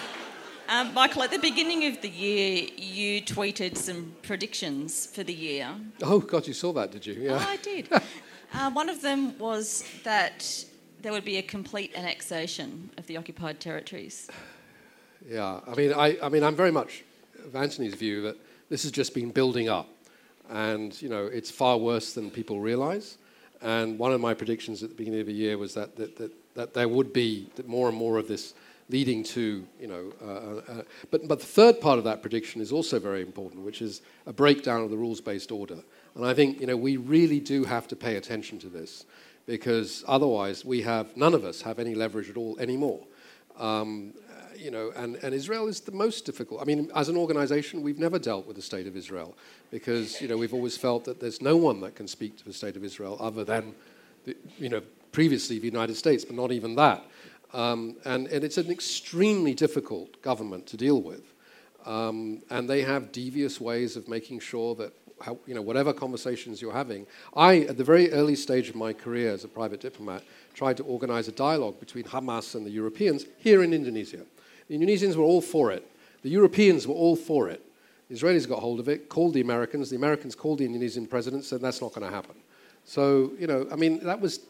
um, Michael, at the beginning of the year, you tweeted some predictions for the year. Oh, God, you saw that, did you? Yeah. Oh, I did. uh, one of them was that there would be a complete annexation of the occupied territories. Yeah, I mean, I, I mean, I'm very much of Antony's view that this has just been building up, and you know, it's far worse than people realise. And one of my predictions at the beginning of the year was that that, that, that there would be more and more of this leading to, you know, uh, uh, but but the third part of that prediction is also very important, which is a breakdown of the rules-based order. And I think you know we really do have to pay attention to this because otherwise we have none of us have any leverage at all anymore. Um, you know, and, and Israel is the most difficult. I mean, as an organization, we've never dealt with the state of Israel because, you know, we've always felt that there's no one that can speak to the state of Israel other than, the, you know, previously the United States, but not even that. Um, and, and it's an extremely difficult government to deal with. Um, and they have devious ways of making sure that, how, you know, whatever conversations you're having. I, at the very early stage of my career as a private diplomat, tried to organize a dialogue between Hamas and the Europeans here in Indonesia. The Indonesians were all for it. The Europeans were all for it. The Israelis got hold of it, called the Americans. The Americans called the Indonesian president, said that's not going to happen. So, you know, I mean, that was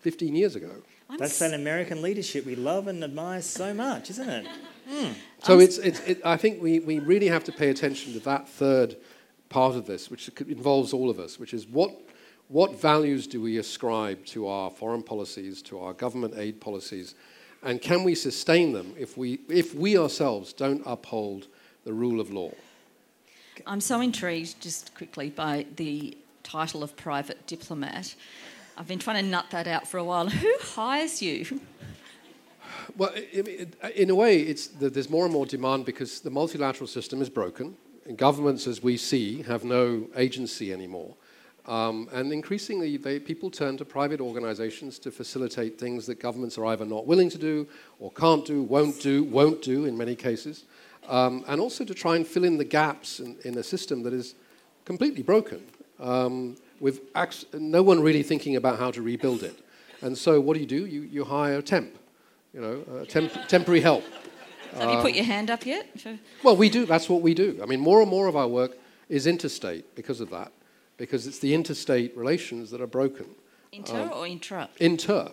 15 years ago. I'm That's s- that American leadership we love and admire so much, isn't it? Hmm. So it's, it's, it, I think we, we really have to pay attention to that third part of this, which involves all of us, which is what, what values do we ascribe to our foreign policies, to our government aid policies, and can we sustain them if we, if we ourselves don't uphold the rule of law? I'm so intrigued, just quickly, by the title of private diplomat. I've been trying to nut that out for a while. Who hires you? Well, in a way, it's, there's more and more demand because the multilateral system is broken, and governments, as we see, have no agency anymore. Um, and increasingly, they, people turn to private organizations to facilitate things that governments are either not willing to do, or can't do, won't do, won't do in many cases, um, and also to try and fill in the gaps in, in a system that is completely broken, um, with no one really thinking about how to rebuild it. And so, what do you do? You, you hire a temp you know, uh, temp- temporary help. So have you put your hand up yet? Well, we do. That's what we do. I mean, more and more of our work is interstate because of that, because it's the interstate relations that are broken. Inter um, or intra? Inter.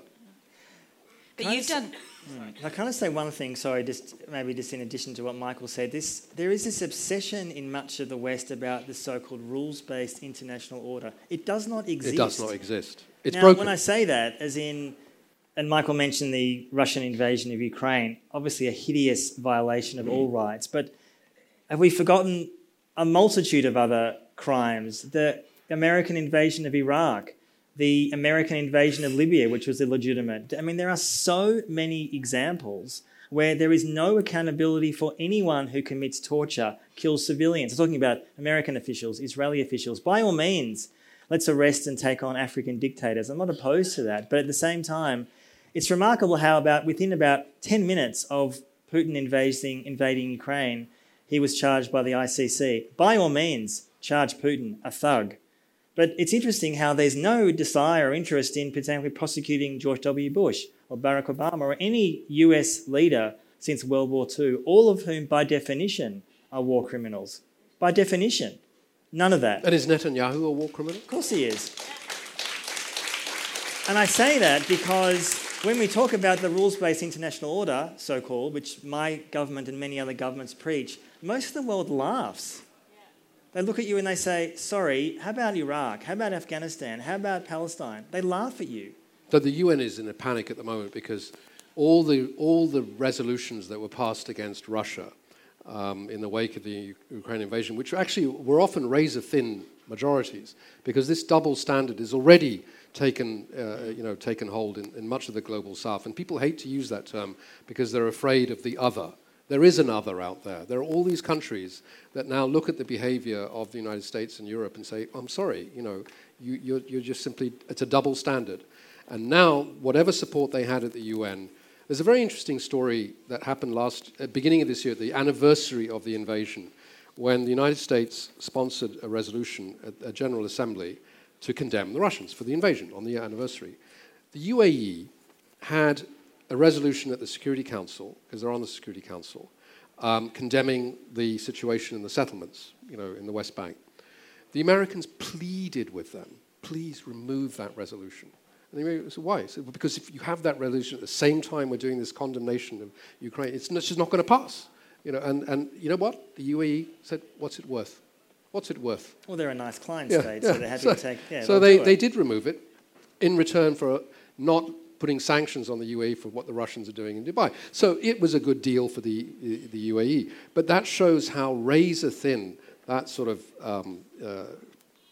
But Can you've done. Right. I kind of say one thing. Sorry, just maybe just in addition to what Michael said, this there is this obsession in much of the West about the so-called rules-based international order. It does not exist. It does not exist. It's now, broken. when I say that, as in and Michael mentioned the Russian invasion of Ukraine, obviously a hideous violation of all rights. But have we forgotten a multitude of other crimes? The American invasion of Iraq, the American invasion of Libya, which was illegitimate. I mean, there are so many examples where there is no accountability for anyone who commits torture, kills civilians. I'm talking about American officials, Israeli officials. By all means, let's arrest and take on African dictators. I'm not opposed to that. But at the same time, it's remarkable how about within about 10 minutes of Putin invading, invading Ukraine, he was charged by the ICC. By all means, charge Putin, a thug. But it's interesting how there's no desire or interest in potentially prosecuting George W. Bush or Barack Obama or any US leader since World War II, all of whom, by definition, are war criminals. By definition. None of that. And is Netanyahu a war criminal? Of course he is. And I say that because when we talk about the rules based international order, so called, which my government and many other governments preach, most of the world laughs. They look at you and they say, Sorry, how about Iraq? How about Afghanistan? How about Palestine? They laugh at you. So the UN is in a panic at the moment because all the, all the resolutions that were passed against Russia um, in the wake of the Ukraine invasion, which actually were often razor thin majorities, because this double standard is already taken, uh, you know, taken hold in, in much of the global south. And people hate to use that term because they're afraid of the other. There is another out there. There are all these countries that now look at the behavior of the United States and Europe and say, I'm sorry, you know, you, you're, you're just simply, it's a double standard. And now, whatever support they had at the UN, there's a very interesting story that happened last, at beginning of this year, the anniversary of the invasion, when the United States sponsored a resolution at a General Assembly to condemn the Russians for the invasion on the anniversary. The UAE had a resolution at the Security Council, because they're on the Security Council, um, condemning the situation in the settlements, you know, in the West Bank. The Americans pleaded with them, please remove that resolution. And they said, why? Said, well, because if you have that resolution at the same time we're doing this condemnation of Ukraine, it's, just not going to pass. You know, and, and you know what? The UAE said, what's it worth? What's it worth? Well, they're a nice client yeah, state, yeah. so they're happy so, to take. Yeah, so they, they did remove it in return for not putting sanctions on the UAE for what the Russians are doing in Dubai. So it was a good deal for the, the, the UAE. But that shows how razor thin that sort of um, uh,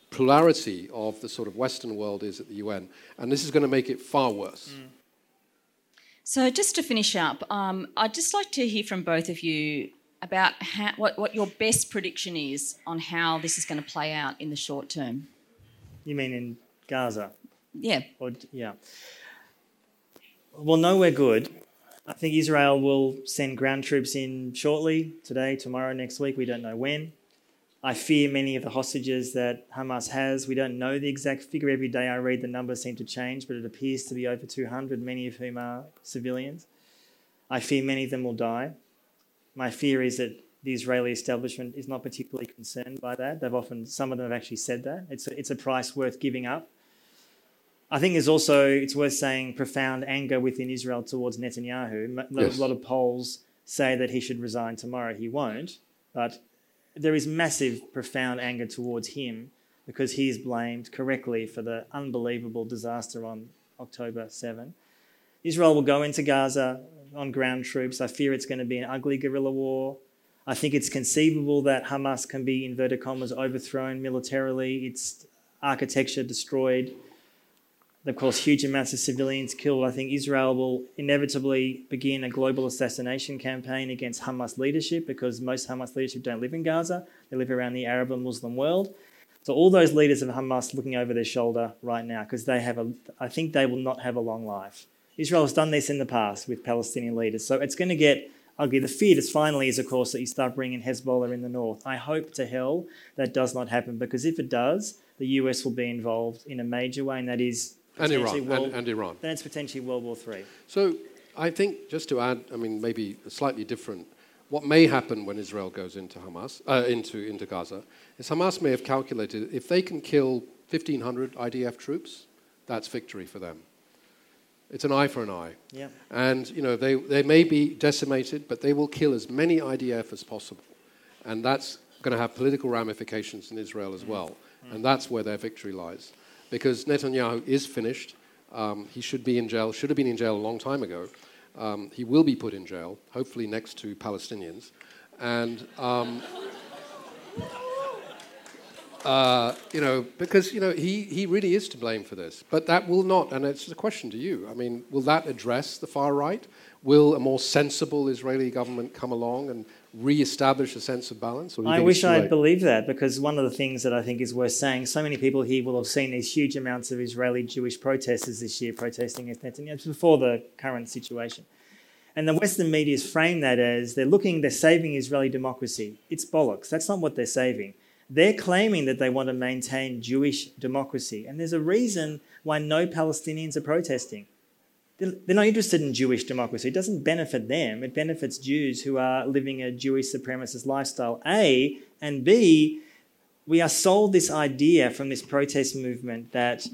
plurality of the sort of Western world is at the UN. And this is going to make it far worse. Mm. So, just to finish up, um, I'd just like to hear from both of you about how, what, what your best prediction is on how this is going to play out in the short term. You mean in Gaza? Yeah. Or, yeah. Well, no, we're good. I think Israel will send ground troops in shortly, today, tomorrow, next week. We don't know when. I fear many of the hostages that Hamas has. We don't know the exact figure. Every day I read the numbers seem to change, but it appears to be over 200, many of whom are civilians. I fear many of them will die. My fear is that the Israeli establishment is not particularly concerned by that. They've often, some of them have actually said that. It's a, it's a price worth giving up. I think there's also, it's worth saying, profound anger within Israel towards Netanyahu. A yes. lot of polls say that he should resign tomorrow. He won't. But there is massive, profound anger towards him because he is blamed correctly for the unbelievable disaster on October 7. Israel will go into Gaza on ground troops. I fear it's going to be an ugly guerrilla war. I think it's conceivable that Hamas can be, inverted commas, overthrown militarily, its architecture destroyed. Of course, huge amounts of civilians killed. I think Israel will inevitably begin a global assassination campaign against Hamas leadership because most Hamas leadership don't live in Gaza. They live around the Arab and Muslim world. So all those leaders of Hamas looking over their shoulder right now because they have a, I think they will not have a long life. Israel has done this in the past with Palestinian leaders. So it's going to get ugly. The fear is finally is, of course, that you start bringing Hezbollah in the north. I hope to hell that does not happen because if it does, the US will be involved in a major way, and that is and Iran, world, and, and, Iran. Then it's potentially World War Three. So I think just to add, I mean, maybe slightly different. What may happen when Israel goes into Hamas, uh, into into Gaza, is Hamas may have calculated if they can kill 1,500 IDF troops, that's victory for them. It's an eye for an eye. Yeah. And, you know, they, they may be decimated, but they will kill as many IDF as possible. And that's going to have political ramifications in Israel as well. Mm. And that's where their victory lies. Because Netanyahu is finished. Um, he should be in jail, should have been in jail a long time ago. Um, he will be put in jail, hopefully next to Palestinians. And um, uh, you know, because you know he, he really is to blame for this. But that will not, and it's a question to you. I mean, will that address the far right? Will a more sensible Israeli government come along and re-establish a sense of balance? I wish I believed that because one of the things that I think is worth saying, so many people here will have seen these huge amounts of Israeli Jewish protesters this year protesting against Netanyahu before the current situation. And the Western media's frame that as they're looking, they're saving Israeli democracy. It's bollocks. That's not what they're saving. They're claiming that they want to maintain Jewish democracy. And there's a reason why no Palestinians are protesting. They're not interested in Jewish democracy. It doesn't benefit them. It benefits Jews who are living a Jewish supremacist lifestyle. A, and B, we are sold this idea from this protest movement that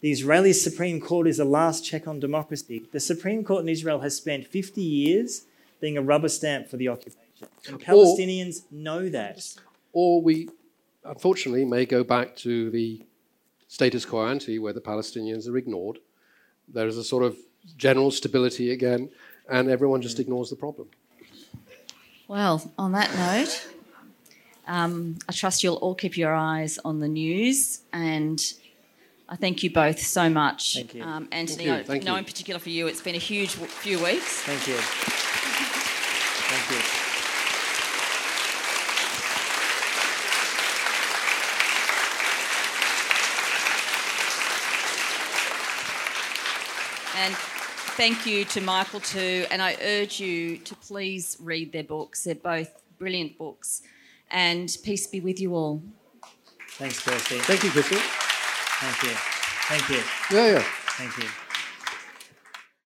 the Israeli Supreme Court is the last check on democracy. The Supreme Court in Israel has spent 50 years being a rubber stamp for the occupation. And Palestinians or, know that. Or we unfortunately, may go back to the status quo ante where the Palestinians are ignored. There is a sort of general stability again, and everyone just ignores the problem. Well, on that note, um, I trust you'll all keep your eyes on the news, and I thank you both so much. Thank you. Um, Antony, thank you. Thank I know you. in particular for you, it's been a huge few weeks. Thank you. Thank you. And thank you to Michael too. And I urge you to please read their books. They're both brilliant books. And peace be with you all. Thanks, Kirsti. Thank you, Kirsti. Thank you. Thank you. Yeah, yeah. Thank you.